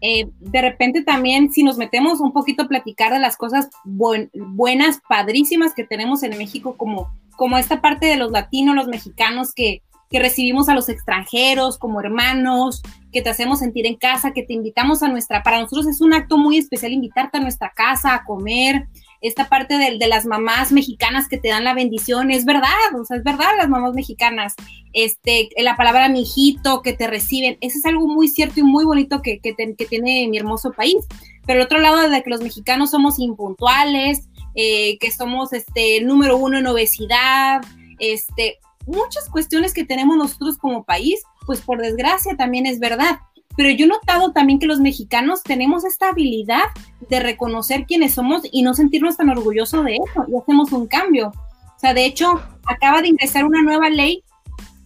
Eh, de repente también, si nos metemos un poquito a platicar de las cosas buenas, padrísimas que tenemos en México, como, como esta parte de los latinos, los mexicanos que, que recibimos a los extranjeros como hermanos, que te hacemos sentir en casa, que te invitamos a nuestra, para nosotros es un acto muy especial invitarte a nuestra casa a comer, esta parte de, de, las mamás mexicanas que te dan la bendición, es verdad, o sea, es verdad las mamás mexicanas, este, la palabra mi hijito que te reciben, eso es algo muy cierto y muy bonito que, que, tiene mi hermoso país. Pero el otro lado de que los mexicanos somos impuntuales, eh, que somos este, número uno en obesidad, este, muchas cuestiones que tenemos nosotros como país, pues por desgracia también es verdad pero yo he notado también que los mexicanos tenemos esta habilidad de reconocer quiénes somos y no sentirnos tan orgullosos de eso y hacemos un cambio. O sea, de hecho, acaba de ingresar una nueva ley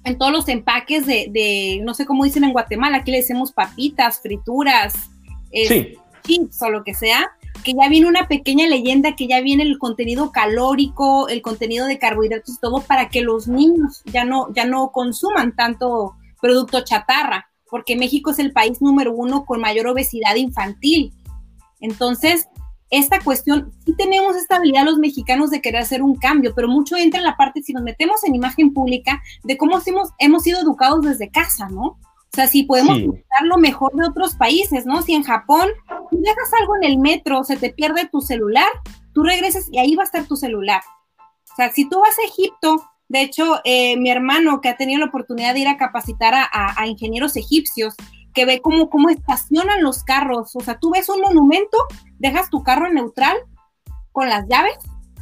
en todos los empaques de, no sé cómo dicen en Guatemala, aquí le decimos papitas, frituras, chips o lo que sea, que ya viene una pequeña leyenda, que ya viene el contenido calórico, el contenido de carbohidratos y todo para que los niños ya no, ya no consuman tanto producto chatarra porque México es el país número uno con mayor obesidad infantil. Entonces, esta cuestión, sí tenemos esta habilidad los mexicanos de querer hacer un cambio, pero mucho entra en la parte, si nos metemos en imagen pública, de cómo hemos, hemos sido educados desde casa, ¿no? O sea, si podemos sí. lo mejor de otros países, ¿no? Si en Japón tú dejas algo en el metro, se te pierde tu celular, tú regresas y ahí va a estar tu celular. O sea, si tú vas a Egipto de hecho, eh, mi hermano que ha tenido la oportunidad de ir a capacitar a, ingenieros egipcios, que ve cómo, cómo estacionan los carros. O sea, tú ves un monumento, dejas tu carro en neutral con las llaves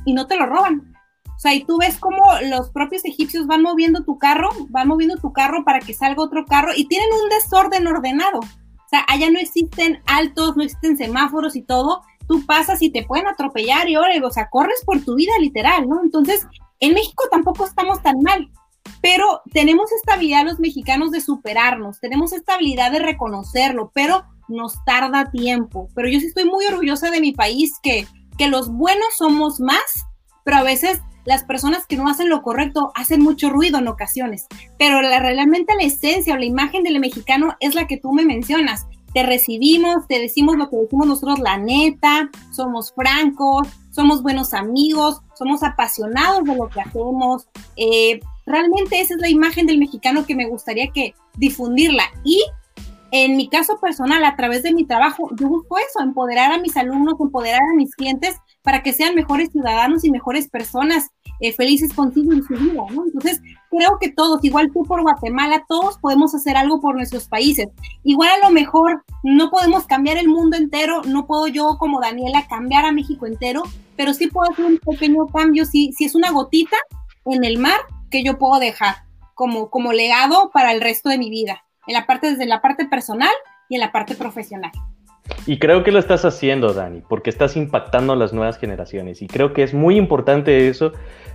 y no te lo roban. O sea, y tú ves cómo los propios egipcios van moviendo tu carro, van moviendo tu carro para que salga otro carro y tienen un desorden ordenado. O sea, allá no existen altos, no existen semáforos y todo, tú pasas y te pueden atropellar y ahora, o sea, corres por tu vida literal, ¿no? Entonces, en México tampoco estamos tan mal, pero tenemos esta habilidad los mexicanos de superarnos, tenemos esta habilidad de reconocerlo, pero nos tarda tiempo. Pero yo sí estoy muy orgullosa de mi país, que, que los buenos somos más, pero a veces las personas que no hacen lo correcto hacen mucho ruido en ocasiones. Pero la, realmente la esencia o la imagen del mexicano es la que tú me mencionas. Te recibimos, te decimos lo que decimos nosotros, la neta, somos francos, somos buenos amigos, somos apasionados de lo que hacemos. Eh, realmente esa es la imagen del mexicano que me gustaría que difundirla. Y en mi caso personal, a través de mi trabajo, yo busco eso, empoderar a mis alumnos, empoderar a mis clientes para que sean mejores ciudadanos y mejores personas eh, felices contigo en su vida, ¿no? Entonces, creo que todos, igual tú por Guatemala, todos podemos hacer algo por nuestros países. Igual a lo mejor no podemos cambiar el mundo entero, no puedo yo como Daniela cambiar a México entero, pero sí puedo hacer un pequeño cambio, si, si es una gotita en el mar que yo puedo dejar como, como legado para el resto de mi vida, en la parte, desde la parte personal y en la parte profesional. Y creo que lo estás haciendo, Dani, porque estás impactando a las nuevas generaciones. Y creo que es muy importante eso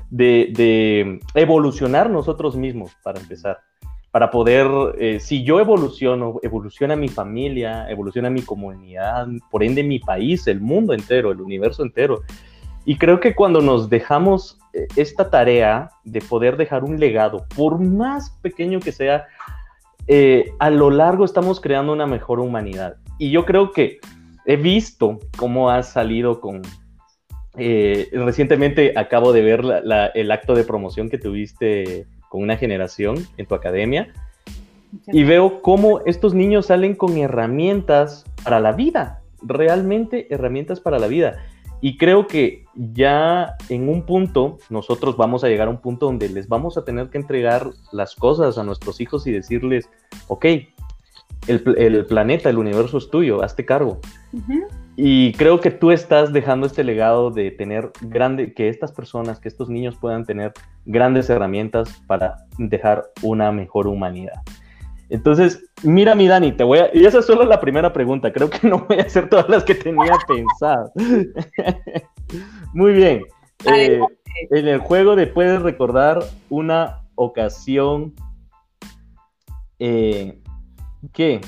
de, evolucionar nosotros mismos, para empezar. Para poder, eh, si yo evoluciono, evoluciona mi familia, evoluciona mi comunidad, por ende mi país, el mundo entero, el universo entero. Y creo que cuando nos dejamos eh, esta tarea de poder dejar un legado, por más pequeño que sea, eh, a lo largo estamos creando una mejor humanidad y yo creo que he visto cómo has salido con... Eh, recientemente acabo de ver el acto de promoción que tuviste con una generación en tu academia y veo cómo estos niños salen con herramientas para la vida, realmente herramientas para la vida. Y creo que ya en un punto, nosotros vamos a llegar a un punto donde les vamos a tener que entregar las cosas a nuestros hijos y decirles, ok, el, planeta, el universo es tuyo, hazte cargo. Y creo que tú estás dejando este legado de tener grande, que estas personas, que estos niños puedan tener grandes herramientas para dejar una mejor humanidad. Entonces, mira mi Dani, te voy a, y esa es solo la primera pregunta, creo que no voy a hacer todas las que tenía pensado. Muy bien. Eh, en el juego de puedes recordar una ocasión eh, ¿Qué?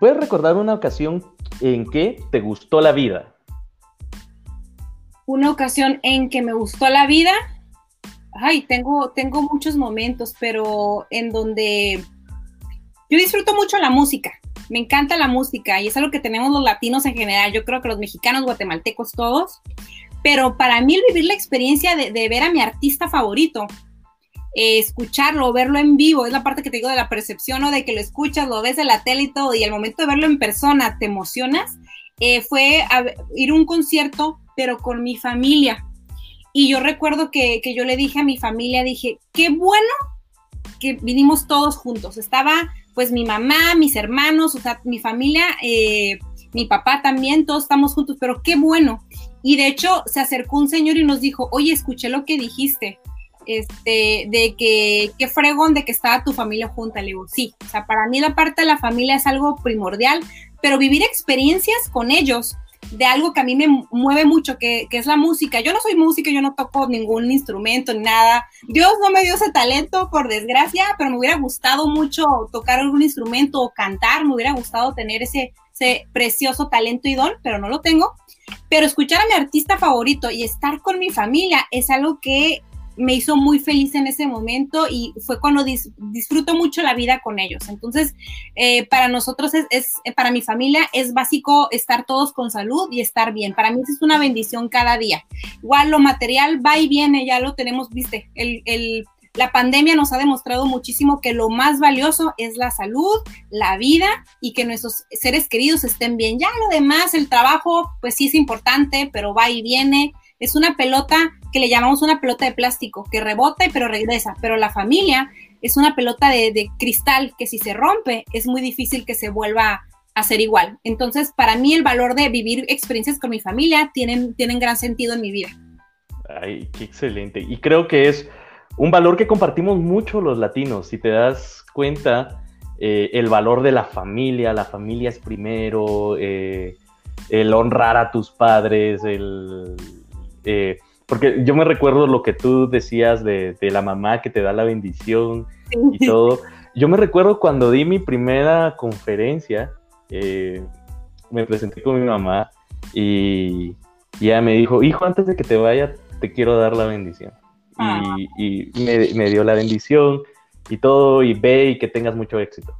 ¿Puedes recordar una ocasión en que te gustó la vida? Una ocasión en que me gustó la vida. Ay, tengo, tengo muchos momentos, pero en donde yo disfruto mucho la música. Me encanta la música y es algo que tenemos los latinos en general. Yo creo que los mexicanos, guatemaltecos, todos. Pero para mí el vivir la experiencia de ver a mi artista favorito, eh, escucharlo, verlo en vivo, es la parte que te digo de la percepción, o De que lo escuchas, lo ves en la y todo, y el momento de verlo en persona te emocionas, eh, fue ir a un concierto, pero con mi familia. Y yo recuerdo que, yo le dije a mi familia, dije, qué bueno que vinimos todos juntos. Estaba pues mi mamá, mis hermanos, o sea, mi familia, eh, mi papá también, todos estamos juntos, pero qué bueno. Y de hecho se acercó un señor y nos dijo, oye, escuché lo que dijiste este, de que, qué fregón de que estaba tu familia junta. Le digo, sí, o sea, para mí la parte de la familia es algo primordial, pero vivir experiencias con ellos de algo que a mí me mueve mucho, que, que, es la música. Yo no soy música, yo no toco ningún instrumento ni nada. Dios no me dio ese talento, por desgracia, pero me hubiera gustado mucho tocar algún instrumento o cantar, me hubiera gustado tener ese, ese precioso talento y don, pero no lo tengo. Pero escuchar a mi artista favorito y estar con mi familia es algo que me hizo muy feliz en ese momento y fue cuando disfruto mucho la vida con ellos. Entonces, eh, para nosotros es, eh, para mi familia es básico estar todos con salud y estar bien. Para mí es una bendición cada día. Igual lo material va y viene, ya lo tenemos, viste, el, la pandemia nos ha demostrado muchísimo que lo más valioso es la salud, la vida y que nuestros seres queridos estén bien. Ya lo demás, el trabajo, pues sí es importante, pero va y viene. Es una pelota que le llamamos una pelota de plástico, que rebota y pero regresa, pero la familia es una pelota de, cristal que si se rompe es muy difícil que se vuelva a ser igual. Entonces, para mí el valor de vivir experiencias con mi familia tienen, tienen gran sentido en mi vida. Ay, qué excelente. Y creo que es un valor que compartimos mucho los latinos. Si te das cuenta, eh, el valor de la familia, la familia es primero, eh, el honrar a tus padres, el... Eh, porque yo me recuerdo lo que tú decías de, la mamá que te da la bendición y todo. Yo me recuerdo cuando di mi primera conferencia, me presenté con mi mamá y, ella me dijo, hijo, antes de que te vaya, te quiero dar la bendición. Y, ah. me, me, dio la bendición y todo, y ve y que tengas mucho éxito.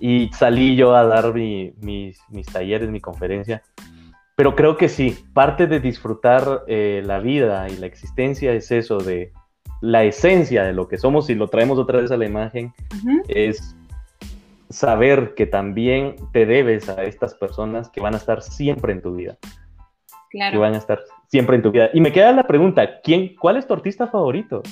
Y salí yo a dar mis, mis, talleres, mi conferencia. Pero creo que sí, parte de disfrutar eh, la vida y la existencia es eso, de la esencia de lo que somos y lo traemos otra vez a la imagen, es saber que también te debes a estas personas que van a estar siempre en tu vida. Claro. Que van a estar siempre en tu vida. Y me queda la pregunta, ¿quién, ¿cuál es tu artista favorito?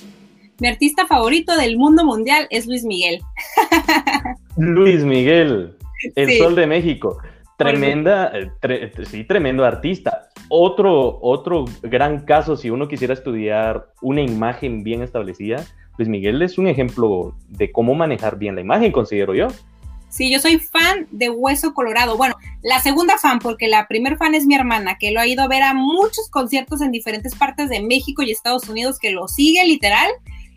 Mi artista favorito del mundo mundial es Luis Miguel. Luis Miguel, el Sol de México. Tremenda, eh, sí, tremendo artista. Otro, otro gran caso, si uno quisiera estudiar una imagen bien establecida, Luis Miguel es un ejemplo de cómo manejar bien la imagen, considero yo. Sí, yo soy fan de Hueso Colorado. Bueno, la segunda fan, porque la primer fan es mi hermana, que lo ha ido a ver a muchos conciertos en diferentes partes de México y Estados Unidos, que lo sigue literal.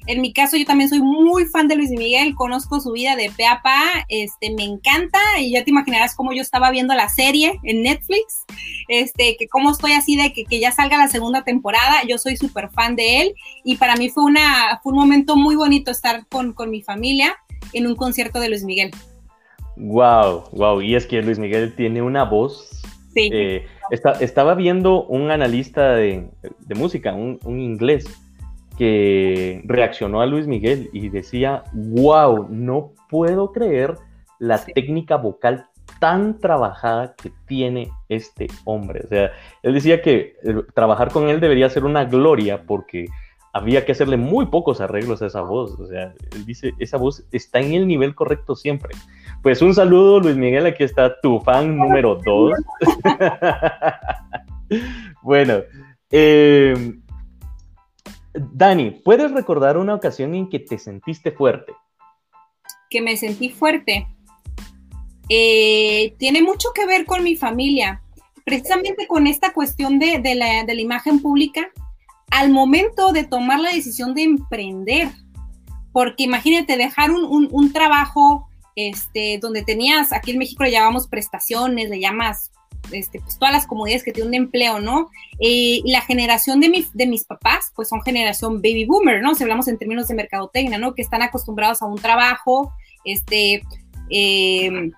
En mi caso, yo también soy muy fan de Luis Miguel, conozco su vida de pe a pa, este, me encanta y ya te imaginarás cómo yo estaba viendo la serie en Netflix, este, que cómo estoy así de que, que ya salga la segunda temporada, yo soy súper fan de él y para mí fue, una, fue un momento muy bonito estar con, con mi familia en un concierto de Luis Miguel. Wow, wow. Y es que Luis Miguel tiene una voz. Sí. Eh, estaba viendo un analista de, música, un, inglés, que reaccionó a Luis Miguel y decía, wow, no puedo creer la técnica vocal tan trabajada que tiene este hombre. O sea, él decía que eh, trabajar con él debería ser una gloria porque había que hacerle muy pocos arreglos a esa voz. O sea, él dice, esa voz está en el nivel correcto siempre. Pues un saludo, Luis Miguel, aquí está tu fan número dos. bueno, eh, Dani, ¿puedes recordar una ocasión en que te sentiste fuerte? Que me sentí fuerte. Eh, tiene mucho que ver con mi familia, precisamente con esta cuestión de, la, imagen pública, al momento de tomar la decisión de emprender, porque imagínate dejar un trabajo este, donde tenías, aquí en México le llamamos prestaciones, le llamas este, pues, todas las comodidades que tiene un empleo, ¿no? Eh, la generación de, de mis papás, pues son generación baby boomer, ¿no? Si hablamos en términos de mercadotecnia, ¿no? Que están acostumbrados a un trabajo, este, em,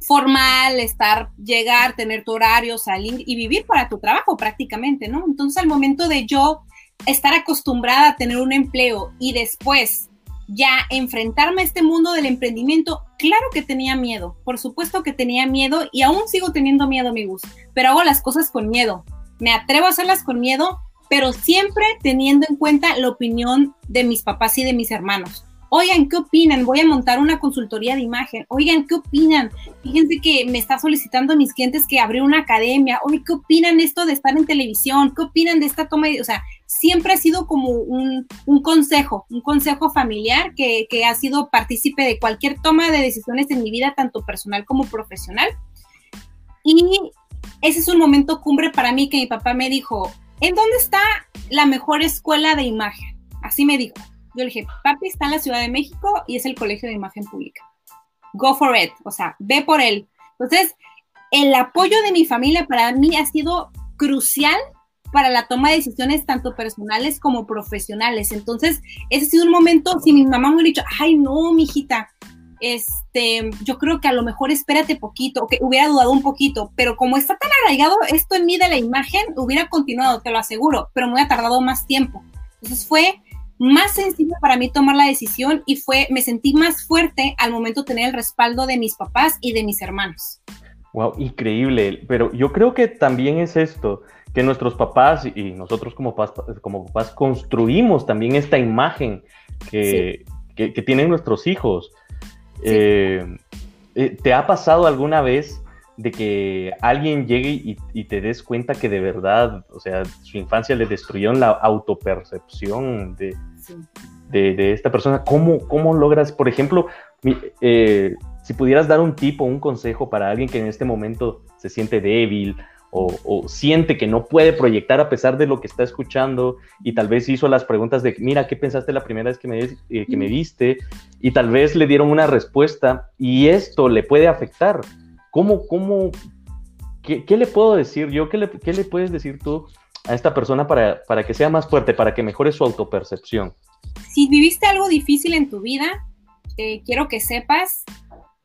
formal, estar, llegar, tener tu horario, salir y vivir para tu trabajo prácticamente, ¿no? Entonces al momento de yo estar acostumbrada a tener un empleo y después ya enfrentarme a este mundo del emprendimiento, claro que tenía miedo, por supuesto que tenía miedo y aún sigo teniendo miedo, amigos, pero hago las cosas con miedo. Me atrevo a hacerlas con miedo, pero siempre teniendo en cuenta la opinión de mis papás y de mis hermanos. Oigan, ¿qué opinan? Voy a montar una consultoría de imagen. Oigan, ¿qué opinan? Fíjense que me está solicitando a mis clientes que abrir una academia. Oye, ¿qué opinan esto de estar en televisión? ¿Qué opinan de esta toma. O sea, siempre ha sido como un, consejo, un consejo familiar que, que, ha sido partícipe de cualquier toma de decisiones en mi vida, tanto personal como profesional. Y ese es un momento cumbre para mí que mi papá me dijo, ¿en dónde está la mejor escuela de imagen? Así me dijo. Yo le dije, papi está en la Ciudad de México y es el Colegio de Imagen Pública. Go for it, o sea, ve por él. Entonces, el apoyo de mi familia para mí ha sido crucial para la toma de decisiones tanto personales como profesionales. Entonces, ese ha sido un momento, si mi mamá me hubiera dicho, ay, no, mijita, este, yo creo que a lo mejor espérate poquito, que hubiera dudado un poquito, pero como está tan arraigado esto en mí de la imagen, hubiera continuado, te lo aseguro, pero me hubiera tardado más tiempo. Entonces fue más sencillo para mí tomar la decisión y fue, me sentí más fuerte al momento de tener el respaldo de mis papás y de mis hermanos. Wow, increíble, pero yo creo que también es esto, que nuestros papás y nosotros como papás, como papás construimos también esta imagen que, tienen nuestros hijos. Eh, eh, ¿Te ha pasado alguna vez de que alguien llegue y, te des cuenta que de verdad, o sea, su infancia le destruyó la autopercepción de, de, esta persona? ¿Cómo, ¿Cómo logras, por ejemplo, eh, si pudieras dar un tipo, un consejo para alguien que en este momento se siente débil o, siente que no puede proyectar a pesar de lo que está escuchando y tal vez hizo las preguntas de, mira, ¿qué pensaste la primera vez que me, eh, que me viste? Y tal vez le dieron una respuesta y esto le puede afectar. ¿Cómo, cómo, qué, le puedo decir yo? ¿Qué le, ¿Qué le, puedes decir tú a esta persona para, para que sea más fuerte, para que mejore su autopercepción? Si viviste algo difícil en tu vida, eh, quiero que sepas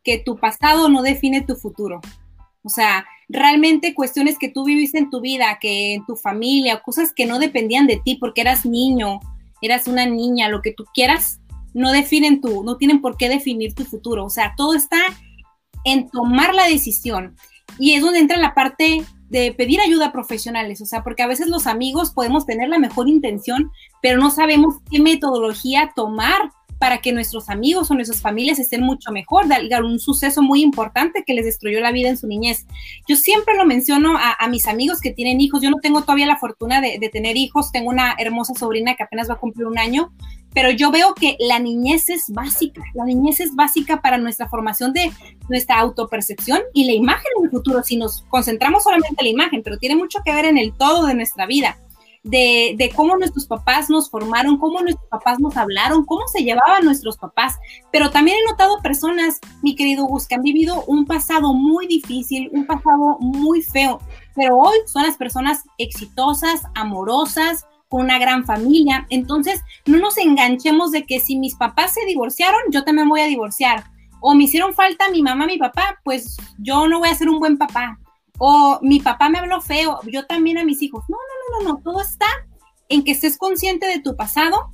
que tu pasado no define tu futuro. O sea, realmente cuestiones que tú viviste en tu vida, que en tu familia, cosas que no dependían de ti porque eras niño, eras una niña, lo que tú quieras, no definen tu, no tienen por qué definir tu futuro. O sea, todo está en tomar la decisión. Y es donde entra la parte de pedir ayuda a profesionales, o sea, porque a veces los amigos podemos tener la mejor intención, pero no sabemos qué metodología tomar para que nuestros amigos o nuestras familias estén mucho mejor, dar un suceso muy importante que les destruyó la vida en su niñez. Yo siempre lo menciono a, mis amigos que tienen hijos, yo no tengo todavía la fortuna de, tener hijos, tengo una hermosa sobrina que apenas va a cumplir un año, pero yo veo que la niñez es básica, la niñez es básica para nuestra formación de nuestra autopercepción y la imagen en el futuro, si nos concentramos solamente en la imagen, pero tiene mucho que ver en el todo de nuestra vida de, cómo nuestros papás nos formaron, cómo nuestros papás nos hablaron, cómo se llevaban nuestros papás. Pero también he notado personas, mi querido Gus, que han vivido un pasado muy difícil, un pasado muy feo, pero hoy son las personas exitosas, amorosas, con una gran familia. Entonces, no nos enganchemos de que si mis papás se divorciaron, yo también voy a divorciar. O me hicieron falta mi mamá, mi papá, pues yo no voy a ser un buen papá. O mi papá me habló feo, yo también a mis hijos. No, no, no, no, todo está en que estés consciente de tu pasado,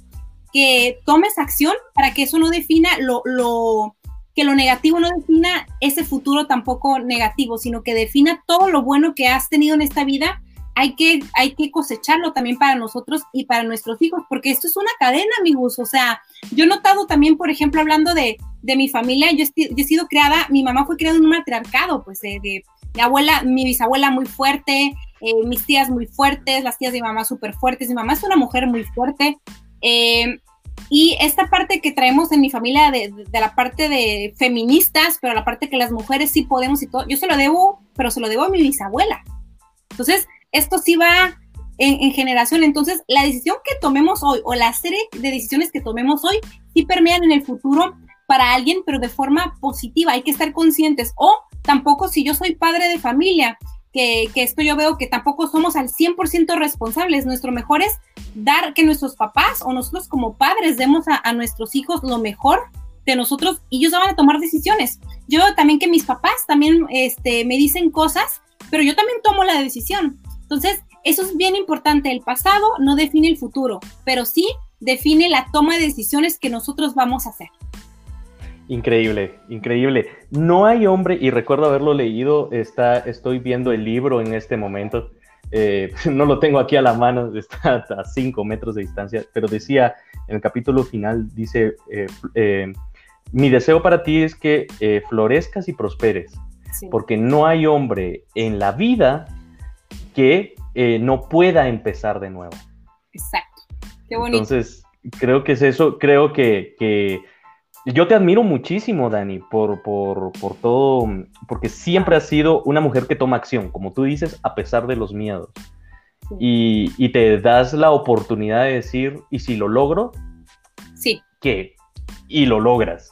que tomes acción para que eso no defina lo, lo, que lo negativo no defina ese futuro tampoco negativo, sino que defina todo lo bueno que has tenido en esta vida. Hay que, hay que cosecharlo también para nosotros y para nuestros hijos, porque esto es una cadena, amigos. O sea, yo he notado también, por ejemplo, hablando de, de mi familia, yo, he sido creada, mi mamá fue creada en un matriarcado, pues de, de mi abuela, mi bisabuela muy fuerte, eh, mis tías muy fuertes, las tías de mi mamá súper fuertes, mi mamá es una mujer muy fuerte. Eh, y esta parte que traemos en mi familia de, la parte de feministas, pero la parte que las mujeres sí podemos y todo, yo se lo debo, pero se lo debo a mi bisabuela. Entonces, esto sí va en, en, generación. Entonces, la decisión que tomemos hoy o la serie de decisiones que tomemos hoy sí permean en el futuro para alguien, pero de forma positiva. Hay que estar conscientes. O tampoco si yo soy padre de familia, que, esto yo veo que tampoco somos al 100% responsables. Nuestro mejor es dar que nuestros papás o nosotros como padres demos a, nuestros hijos lo mejor de nosotros y ellos van a tomar decisiones. Yo también que mis papás también este, me dicen cosas, pero yo también tomo la decisión. Entonces, eso es bien importante. El pasado no define el futuro, pero sí define la toma de decisiones que nosotros vamos a hacer. Increíble, increíble. No hay hombre, y recuerdo haberlo leído, está, estoy viendo el libro en este momento, eh, no lo tengo aquí a la mano, está a cinco metros de distancia, pero decía en el capítulo final, dice, eh, eh, mi deseo para ti es que florezcas y prosperes, porque no hay hombre en la vida que no pueda empezar de nuevo. Exacto, qué bonito. Entonces, creo que es eso, creo que... que yo te admiro muchísimo, Dani, por, por, por, todo, porque siempre has sido una mujer que toma acción, como tú dices, a pesar de los miedos. Y, y, te das la oportunidad de decir, ¿y si lo logro? Sí. ¿Qué? Y lo logras.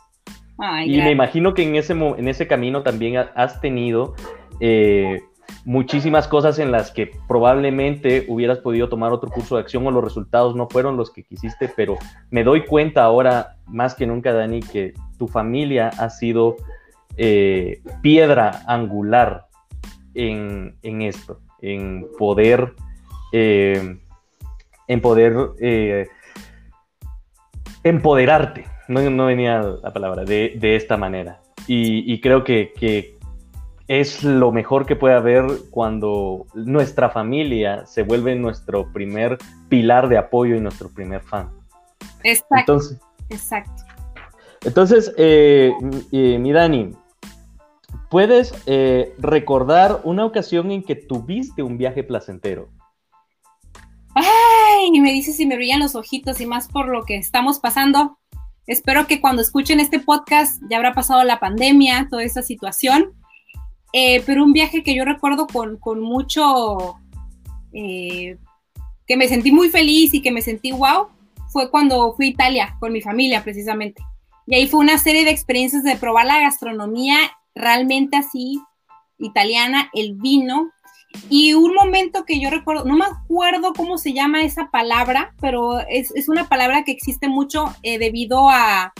y me imagino que en ese, en ese camino también has tenido eh, muchísimas cosas en las que probablemente hubieras podido tomar otro curso de acción o los resultados no fueron los que quisiste, pero me doy cuenta ahora más que nunca, Dani, que tu familia ha sido eh, piedra angular en, esto, en poder, eh, en poder eh, empoderarte, no, venía la palabra, de, esta manera. Y, creo que es lo mejor que puede haber cuando nuestra familia se vuelve nuestro primer pilar de apoyo y nuestro primer fan. Exacto. Entonces, exacto. Entonces, eh, eh, mi Dani, ¿puedes eh, recordar una ocasión en que tuviste un viaje placentero? Ay, me dices si me brillan los ojitos y más por lo que estamos pasando. Espero que cuando escuchen este podcast ya habrá pasado la pandemia, toda esa situación. Eh, pero un viaje que yo recuerdo con, con mucho, eh, que me sentí muy feliz y que me sentí wow, fue cuando fui a Italia con mi familia precisamente. Y ahí fue una serie de experiencias de probar la gastronomía realmente así, italiana, el vino. Y un momento que yo recuerdo, no me acuerdo cómo se llama esa palabra, pero es, es una palabra que existe mucho eh, debido a,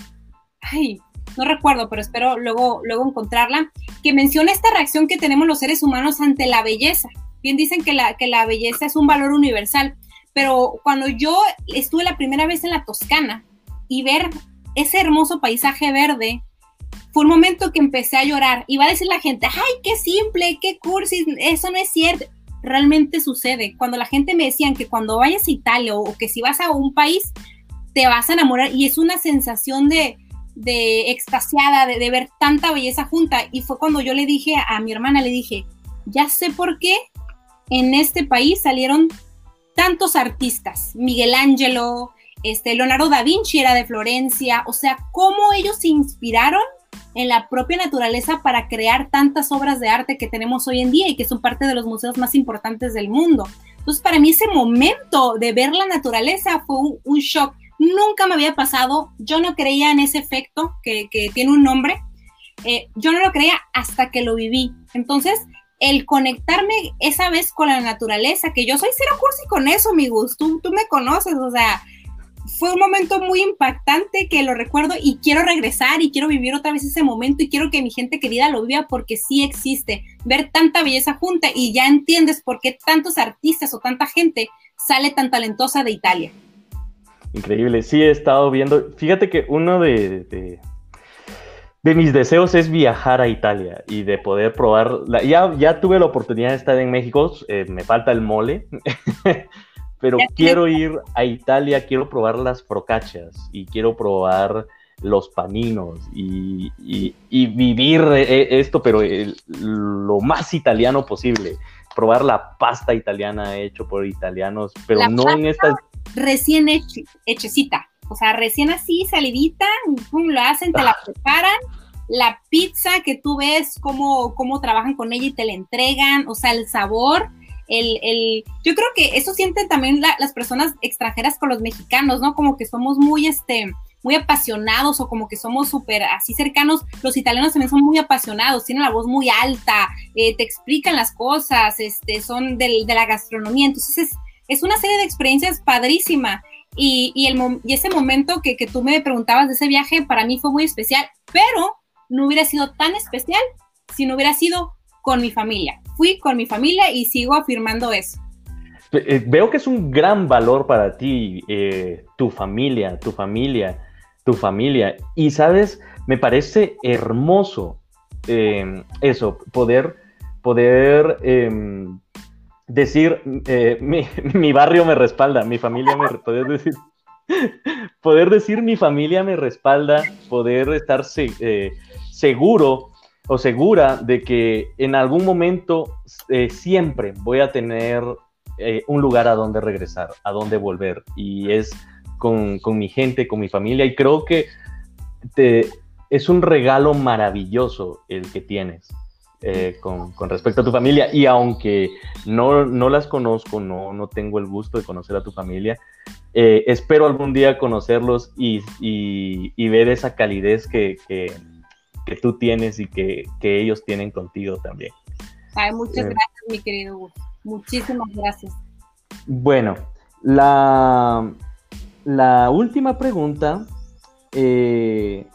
ay, no recuerdo, pero espero luego, luego encontrarla, que menciona esta reacción que tenemos los seres humanos ante la belleza. Bien dicen que la, que la belleza es un valor universal, pero cuando yo estuve la primera vez en la Toscana y ver ese hermoso paisaje verde, fue un momento que empecé a llorar. Y va a decir la gente, ay, qué simple, qué cursi, eso no es cierto. Realmente sucede. Cuando la gente me decían que cuando vayas a Italia o, que si vas a un país, te vas a enamorar y es una sensación de, de extasiada, de, ver tanta belleza junta. Y fue cuando yo le dije a mi hermana, le dije, ya sé por qué en este país salieron tantos artistas, Miguel Ángelo, este, Leonardo da Vinci era de Florencia, o sea, cómo ellos se inspiraron en la propia naturaleza para crear tantas obras de arte que tenemos hoy en día y que son parte de los museos más importantes del mundo. Entonces, para mí ese momento de ver la naturaleza fue un, shock. Nunca me había pasado, yo no creía en ese efecto que, tiene un nombre, eh, yo no lo creía hasta que lo viví. Entonces, el conectarme esa vez con la naturaleza, que yo soy cero cursi con eso, mi tú, tú me conoces, o sea, fue un momento muy impactante que lo recuerdo y quiero regresar y quiero vivir otra vez ese momento y quiero que mi gente querida lo viva porque sí existe. Ver tanta belleza junta y ya entiendes por qué tantos artistas o tanta gente sale tan talentosa de Italia. Increíble, sí he estado viendo. Fíjate que uno de, de, mis deseos es viajar a Italia y de poder probar. ya, ya tuve la oportunidad de estar en México, eh, me falta el mole. pero quiero ir a Italia, quiero probar las procachas y quiero probar los paninos y, vivir eh, esto, pero lo más italiano posible. Probar la pasta italiana hecho por italianos, pero no en esta... Recién hechecita, o sea, recién así, salidita, pum, lo hacen, te la ah. preparan. La pizza que tú ves cómo, cómo trabajan con ella y te la entregan, o sea, el sabor el, el, yo creo que eso sienten también las personas extranjeras con los mexicanos, ¿no? Como que somos muy, este, muy apasionados o como que somos súper así cercanos. Los italianos también son muy apasionados, tienen la voz muy alta, eh, te explican las cosas, este, son de la gastronomía. Entonces es, es, una serie de experiencias padrísima. Y, y, el, y ese momento que, que tú me preguntabas de ese viaje para mí fue muy especial, pero no hubiera sido tan especial si no hubiera sido con mi familia. Fui con mi familia y sigo afirmando eso. Eh, veo que es un gran valor para ti, eh, tu familia, tu familia, tu familia. Y sabes, me parece hermoso em, eso, poder, poder em, decir, eh, mi, barrio me respalda, mi familia me, poder decir, poder decir mi familia me respalda, poder estar seguro o segura de que en algún momento eh, siempre voy a tener eh, un lugar a donde regresar, a donde volver. Y es con, mi gente, con mi familia. Y creo que te, es un regalo maravilloso el que tienes. Eh, con, respecto a tu familia y aunque no, las conozco, no, no tengo el gusto de conocer a tu familia, espero algún día conocerlos y, ver esa calidez que, que tú tienes y que, ellos tienen contigo también. Ay, muchas eh, gracias, mi querido Hugo. Muchísimas gracias. Bueno, la, la última pregunta eh,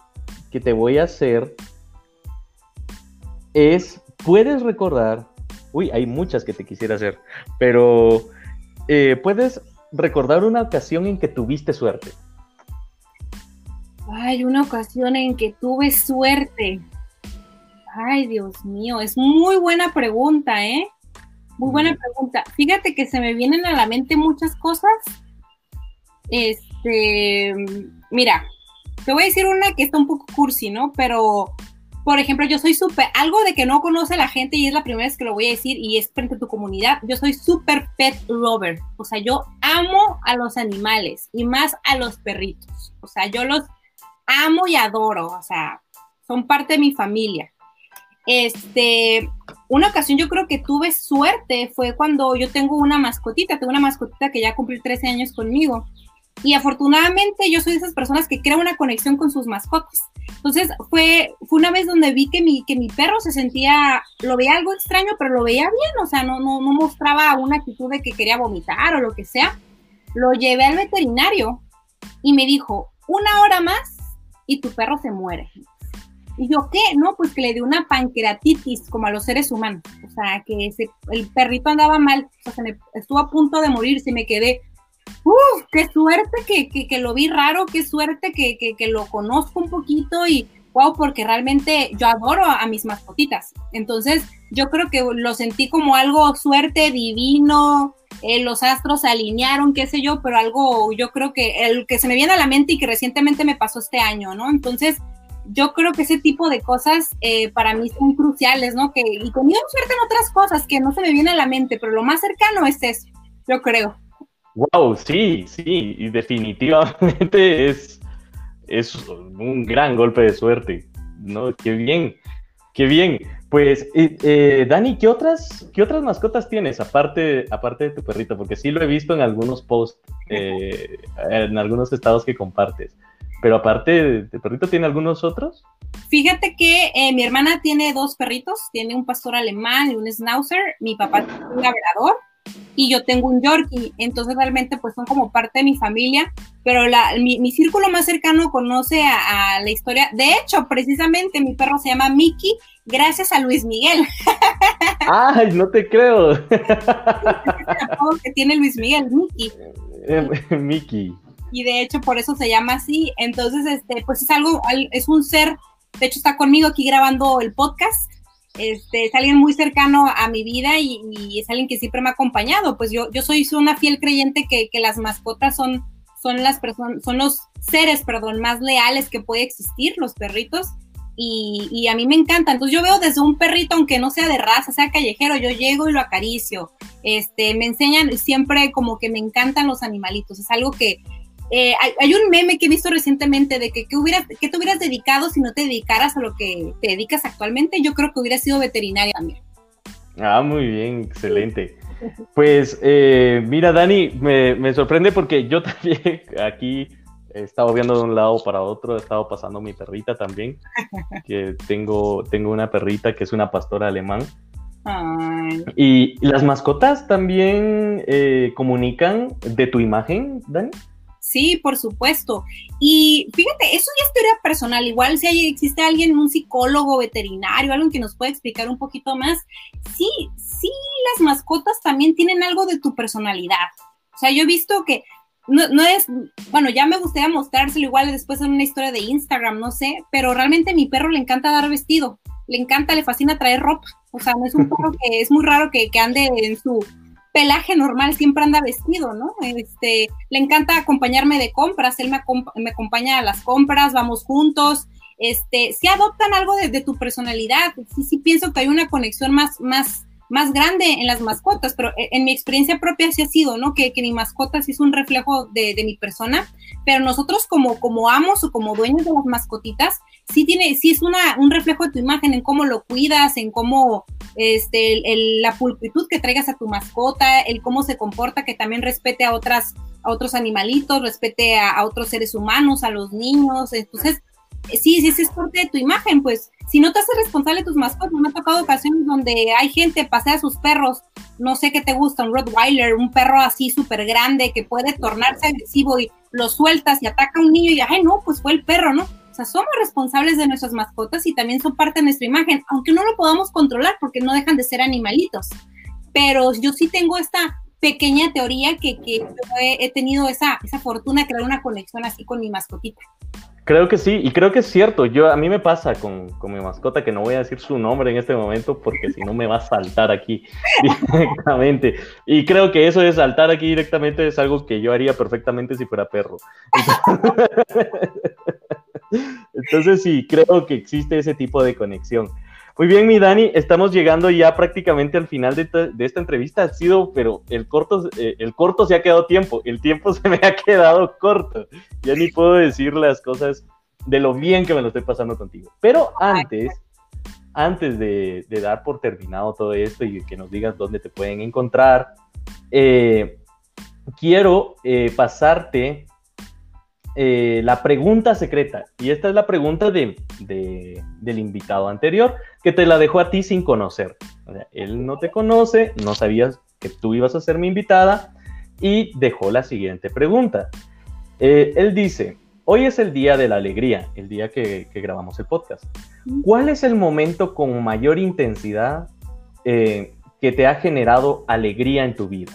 que te voy a hacer es, ¿puedes recordar? Uy, hay muchas que te quisiera hacer, pero eh, ¿puedes recordar una ocasión en que tuviste suerte? Ay, una ocasión en que tuve suerte. Ay, Dios mío, es muy buena pregunta, ¿eh? Muy buena pregunta. Fíjate que se me vienen a la mente muchas cosas. Este, mira, te voy a decir una que está un poco cursi, ¿no? Pero, por ejemplo, yo soy súper, algo de que no conoce la gente y es la primera vez que lo voy a decir y es frente a tu comunidad, yo soy súper pet lover. O sea, yo amo a los animales y más a los perritos. O sea, yo los amo y adoro, o sea, son parte de mi familia. Este, una ocasión yo creo que tuve suerte fue cuando yo tengo una mascotita, tengo una mascotita que ya cumplió 13 años conmigo. Y afortunadamente yo soy de esas personas que crea una conexión con sus mascotas. Entonces fue, fue una vez donde vi que mi, que mi perro se sentía, lo veía algo extraño, pero lo veía bien, o sea, no, no, no mostraba una actitud de que quería vomitar o lo que sea. Lo llevé al veterinario y me dijo, una hora más y tu perro se muere. Y yo, ¿qué? No, pues que le dio una pancreatitis, como a los seres humanos. O sea, que el perrito andaba mal, o sea, se estuvo a punto de morirse y me quedé, ¡Uf! ¡Qué suerte que, que, lo vi raro! ¡Qué suerte que, que, lo conozco un poquito! Y wow, porque realmente yo adoro a, mis mascotitas. Entonces, yo creo que lo sentí como algo suerte divino. Eh, los astros se alinearon, qué sé yo, pero algo yo creo que el que se me viene a la mente y que recientemente me pasó este año, ¿no? Entonces, yo creo que ese tipo de cosas eh, para mí son cruciales, ¿no? Que, y conmigo suerte en otras cosas que no se me viene a la mente, pero lo más cercano es eso, yo creo. Wow, sí, sí, y definitivamente es, es un gran golpe de suerte, ¿no? Qué bien, qué bien. Pues, eh, eh, Dani, ¿qué otras, ¿qué otras mascotas tienes aparte, aparte de tu perrito? Porque sí lo he visto en algunos posts, eh, en algunos estados que compartes. Pero aparte de perrito, ¿tiene algunos otros? Fíjate que mi hermana tiene dos perritos, tiene un pastor alemán y un schnauzer, mi papá tiene un labrador y yo tengo un Yorkie, entonces realmente pues son como parte de mi familia, pero la, mi, círculo más cercano conoce a, la historia, de hecho precisamente mi perro se llama Mickey gracias a Luis Miguel. Ay, no te creo. que tiene Luis Miguel, Mickey. Eh, Mickey. Y de hecho por eso se llama así, entonces este pues es algo, es un ser, de hecho está conmigo aquí grabando el podcast este, es alguien muy cercano a mi vida y, es alguien que siempre me ha acompañado. Pues yo, yo soy una fiel creyente que, las mascotas son, son las personas, son los seres, perdón, más leales que puede existir, los perritos. Y, a mí me encanta. Entonces yo veo desde un perrito, aunque no sea de raza, sea callejero, yo llego y lo acaricio. Este, me enseñan siempre como que me encantan los animalitos. Es algo que, eh, hay, un meme que he visto recientemente de que ¿qué, hubieras, ¿qué te hubieras dedicado si no te dedicaras a lo que te dedicas actualmente? Yo creo que hubiera sido veterinaria también. Ah, muy bien, excelente. Pues eh, mira, Dani, me, sorprende porque yo también aquí he estado viendo de un lado para otro, he estado pasando mi perrita también, que tengo, tengo una perrita que es una pastora alemán. Y las mascotas también eh, comunican de tu imagen, Dani. Sí, por supuesto. Y fíjate, eso ya es teoría personal. Igual si hay, existe alguien, un psicólogo, veterinario, alguien que nos pueda explicar un poquito más. Sí, sí, las mascotas también tienen algo de tu personalidad. O sea, yo he visto que no, no es, bueno, ya me gustaría mostrárselo igual después en una historia de Instagram, no sé, pero realmente a mi perro le encanta dar vestido. Le encanta, le fascina traer ropa. O sea, no es un perro que es muy raro que, que ande en su pelaje normal, siempre anda vestido, ¿no? Este, le encanta acompañarme de compras, él me, acompaña a las compras, vamos juntos, este, si adoptan algo de, tu personalidad, sí, sí pienso que hay una conexión más, más, más grande en las mascotas, pero e, en mi experiencia propia sí ha sido, ¿no? Que, que mi mascota sí es un reflejo de, de mi persona, pero nosotros como, como amos o como dueños de las mascotitas, sí tiene, sí es una, un reflejo de tu imagen en cómo lo cuidas, en cómo, este, la pulcritud que traigas a tu mascota, el cómo se comporta, que también respete a otras, a otros animalitos, respete a, otros seres humanos, a los niños, entonces, sí, sí, sí es parte de tu imagen, pues, si no te haces responsable de tus mascotas, me ha tocado ocasiones donde hay gente, pasea a sus perros, no sé qué te gusta, un Rottweiler, un perro así súper grande que puede tornarse agresivo y lo sueltas y ataca a un niño y, ay, no, pues fue el perro, ¿no? O sea, somos responsables de nuestras mascotas y también son parte de nuestra imagen, aunque no lo podamos controlar porque no dejan de ser animalitos. Pero yo sí tengo esta pequeña teoría que, que he, tenido esa, esa fortuna de crear una conexión así con mi mascotita. Creo que sí, y creo que es cierto. Yo, a mí me pasa con, con, mi mascota, que no voy a decir su nombre en este momento porque si no me va a saltar aquí directamente. Y creo que eso de saltar aquí directamente es algo que yo haría perfectamente si fuera perro. Entonces sí, creo que existe ese tipo de conexión. Muy bien, mi Dani, estamos llegando ya prácticamente al final de, esta entrevista. Ha sido, pero el corto, eh, el corto se ha quedado tiempo, el tiempo se me ha quedado corto. Ya ni puedo decir las cosas de lo bien que me lo estoy pasando contigo. Pero antes, antes de, dar por terminado todo esto y que nos digas dónde te pueden encontrar, eh, quiero eh, pasarte eh, la pregunta secreta. Y esta es la pregunta de, del invitado anterior, que te la dejó a ti sin conocer. él no te conoce, no sabías que tú ibas a ser mi invitada y dejó la siguiente pregunta. él dice, Hoy es el día de la alegría, el día que, grabamos el podcast. ¿Cuál es el momento con mayor intensidad eh, que te ha generado alegría en tu vida?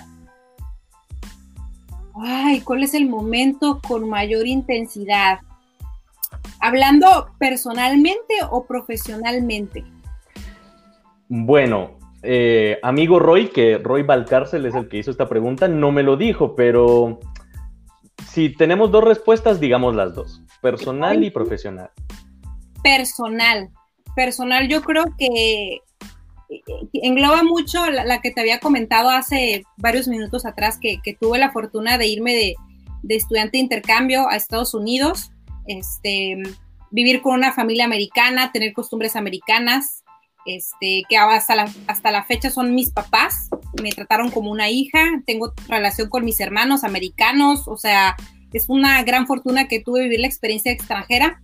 Ay, ¿cuál es el momento con mayor intensidad? ¿Hablando personalmente o profesionalmente? Bueno, eh, amigo Roy, que Roy Valcárcel es el que hizo esta pregunta, no me lo dijo, pero si tenemos dos respuestas, digamos las dos, personal y profesional. Personal. Personal yo creo que engloba mucho la, que te había comentado hace varios minutos atrás, que, tuve la fortuna de irme de, estudiante de intercambio a Estados Unidos, este, vivir con una familia americana, tener costumbres americanas, este, que hasta la, hasta la fecha son mis papás, me trataron como una hija, tengo relación con mis hermanos americanos, o sea, es una gran fortuna que tuve vivir la experiencia extranjera,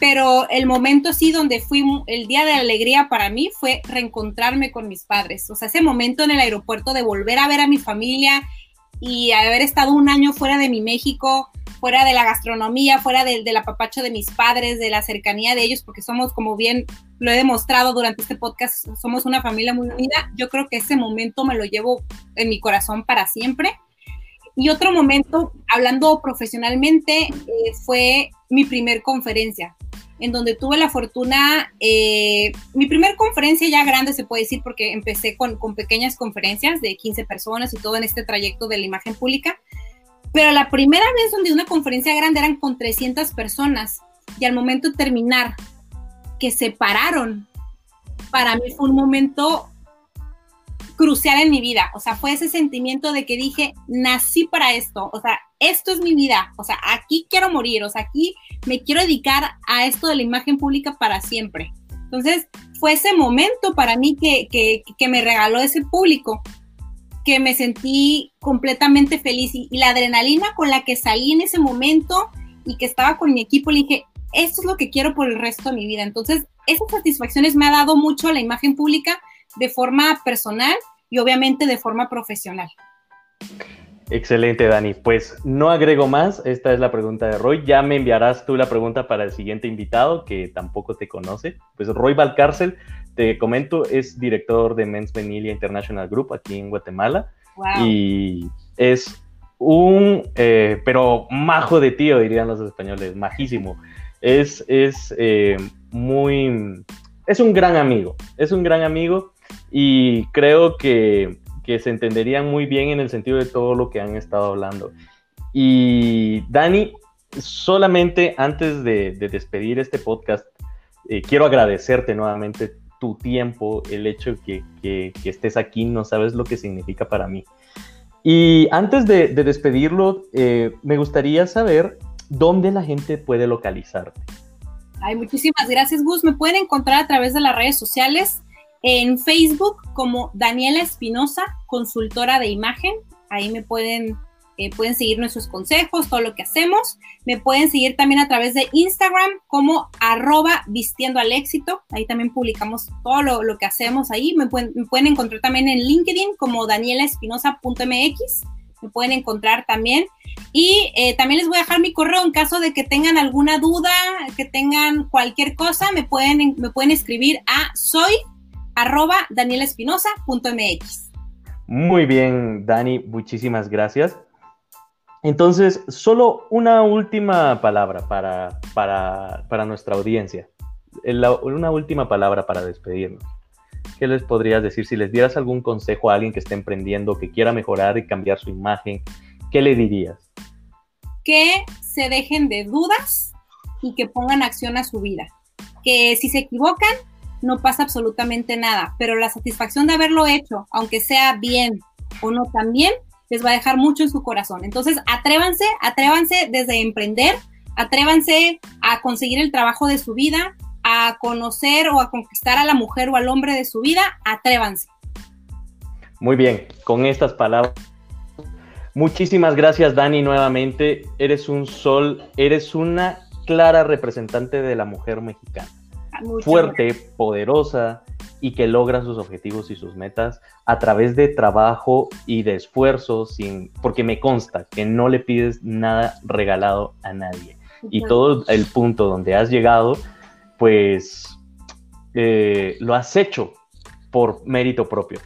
pero el momento sí donde fui, el día de alegría para mí fue reencontrarme con mis padres, o sea, ese momento en el aeropuerto de volver a ver a mi familia y haber estado un año fuera de mi México, fuera de la gastronomía, fuera del, del apapacho de mis padres, de la cercanía de ellos, porque somos, como bien lo he demostrado durante este podcast, somos una familia muy unida. Yo creo que ese momento me lo llevo en mi corazón para siempre. Y otro momento, hablando profesionalmente, eh, fue mi primer conferencia, en donde tuve la fortuna, eh, mi primer conferencia ya grande se puede decir, porque empecé con, con pequeñas conferencias de 15 personas y todo en este trayecto de la imagen pública pero la primera vez donde una conferencia grande eran con 300 personas y al momento de terminar, que se pararon, para mí fue un momento crucial en mi vida. O sea, fue ese sentimiento de que dije, nací para esto. O sea, esto es mi vida. O sea, aquí quiero morir. O sea, aquí me quiero dedicar a esto de la imagen pública para siempre. Entonces, fue ese momento para mí que, que, me regaló ese público que me sentí completamente feliz y, la adrenalina con la que salí en ese momento y que estaba con mi equipo, le dije, esto es lo que quiero por el resto de mi vida. Entonces, esas satisfacciones me ha dado mucho la imagen pública de forma personal y obviamente de forma profesional. Excelente, Dani. Pues no agrego más. Esta es la pregunta de Roy. Ya me enviarás tú la pregunta para el siguiente invitado, que tampoco te conoce. Pues Roy Valcárcel te comento, es director de Men's Vanilla International Group aquí en Guatemala. Y es un, eh, pero majo de tío, dirían los españoles, majísimo. Es, es eh, muy, es un gran amigo, es un gran amigo y creo que, que, se entenderían muy bien en el sentido de todo lo que han estado hablando. Y Dani, solamente antes de, despedir este podcast, eh, quiero agradecerte nuevamente tu tiempo, el hecho que, estés aquí, no sabes lo que significa para mí. Y antes de, despedirlo, eh, me gustaría saber dónde la gente puede localizarte. Ay, muchísimas gracias, Gus. Me pueden encontrar a través de las redes sociales en Facebook como Daniela Espinosa, consultora de imagen. Ahí me pueden eh, pueden seguir nuestros consejos, todo lo que hacemos. Me pueden seguir también a través de Instagram como arroba vistiendo al éxito. Ahí también publicamos todo lo, que hacemos ahí. Me pueden, encontrar también en LinkedIn como danielaespinosa.mx. Me pueden encontrar también. Y eh, también les voy a dejar mi correo en caso de que tengan alguna duda, que tengan cualquier cosa, me pueden, me pueden escribir a soy arroba. Muy bien, Dani, muchísimas gracias. Entonces, solo una última palabra para, para, nuestra audiencia. una última palabra para despedirnos. ¿Qué les podrías decir si les dieras algún consejo a alguien que esté emprendiendo, que quiera mejorar y cambiar su imagen? ¿Qué le dirías? Que se dejen de dudas y que pongan acción a su vida. Que si se equivocan, no pasa absolutamente nada, pero la satisfacción de haberlo hecho, aunque sea bien o no tan bien, les va a dejar mucho en su corazón. Entonces, atrévanse, atrévanse desde emprender, Atrévanse a conseguir el trabajo de su vida, a conocer o a conquistar a la mujer o al hombre de su vida, atrévanse. Muy bien, con estas palabras. Muchísimas gracias, Dani, nuevamente. Eres un sol, eres una clara representante de la mujer mexicana. Fuerte, poderosa y que logra sus objetivos y sus metas a través de trabajo y de esfuerzo, sin, porque me consta que no le pides nada regalado a nadie. Y todo el punto donde has llegado, pues eh, lo has hecho por mérito propio.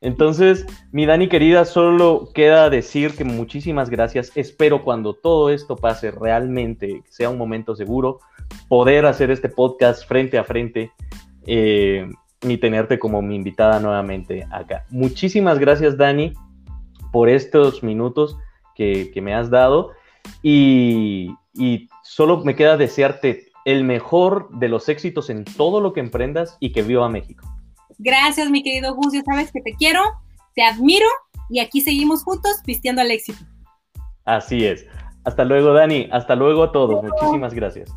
Entonces, mi Dani querida, solo queda decir que muchísimas gracias. Espero cuando todo esto pase realmente, sea un momento seguro, poder hacer este podcast frente a frente eh, y tenerte como mi invitada nuevamente acá. Muchísimas gracias, Dani, por estos minutos que, me has dado y, y solo me queda desearte el mejor de los éxitos en todo lo que emprendas y que viva México. Gracias, mi querido Gus. Ya sabes que te quiero, te admiro y aquí seguimos juntos vistiendo al éxito. Así es. Hasta luego, Dani. Hasta luego a todos. Muchísimas gracias.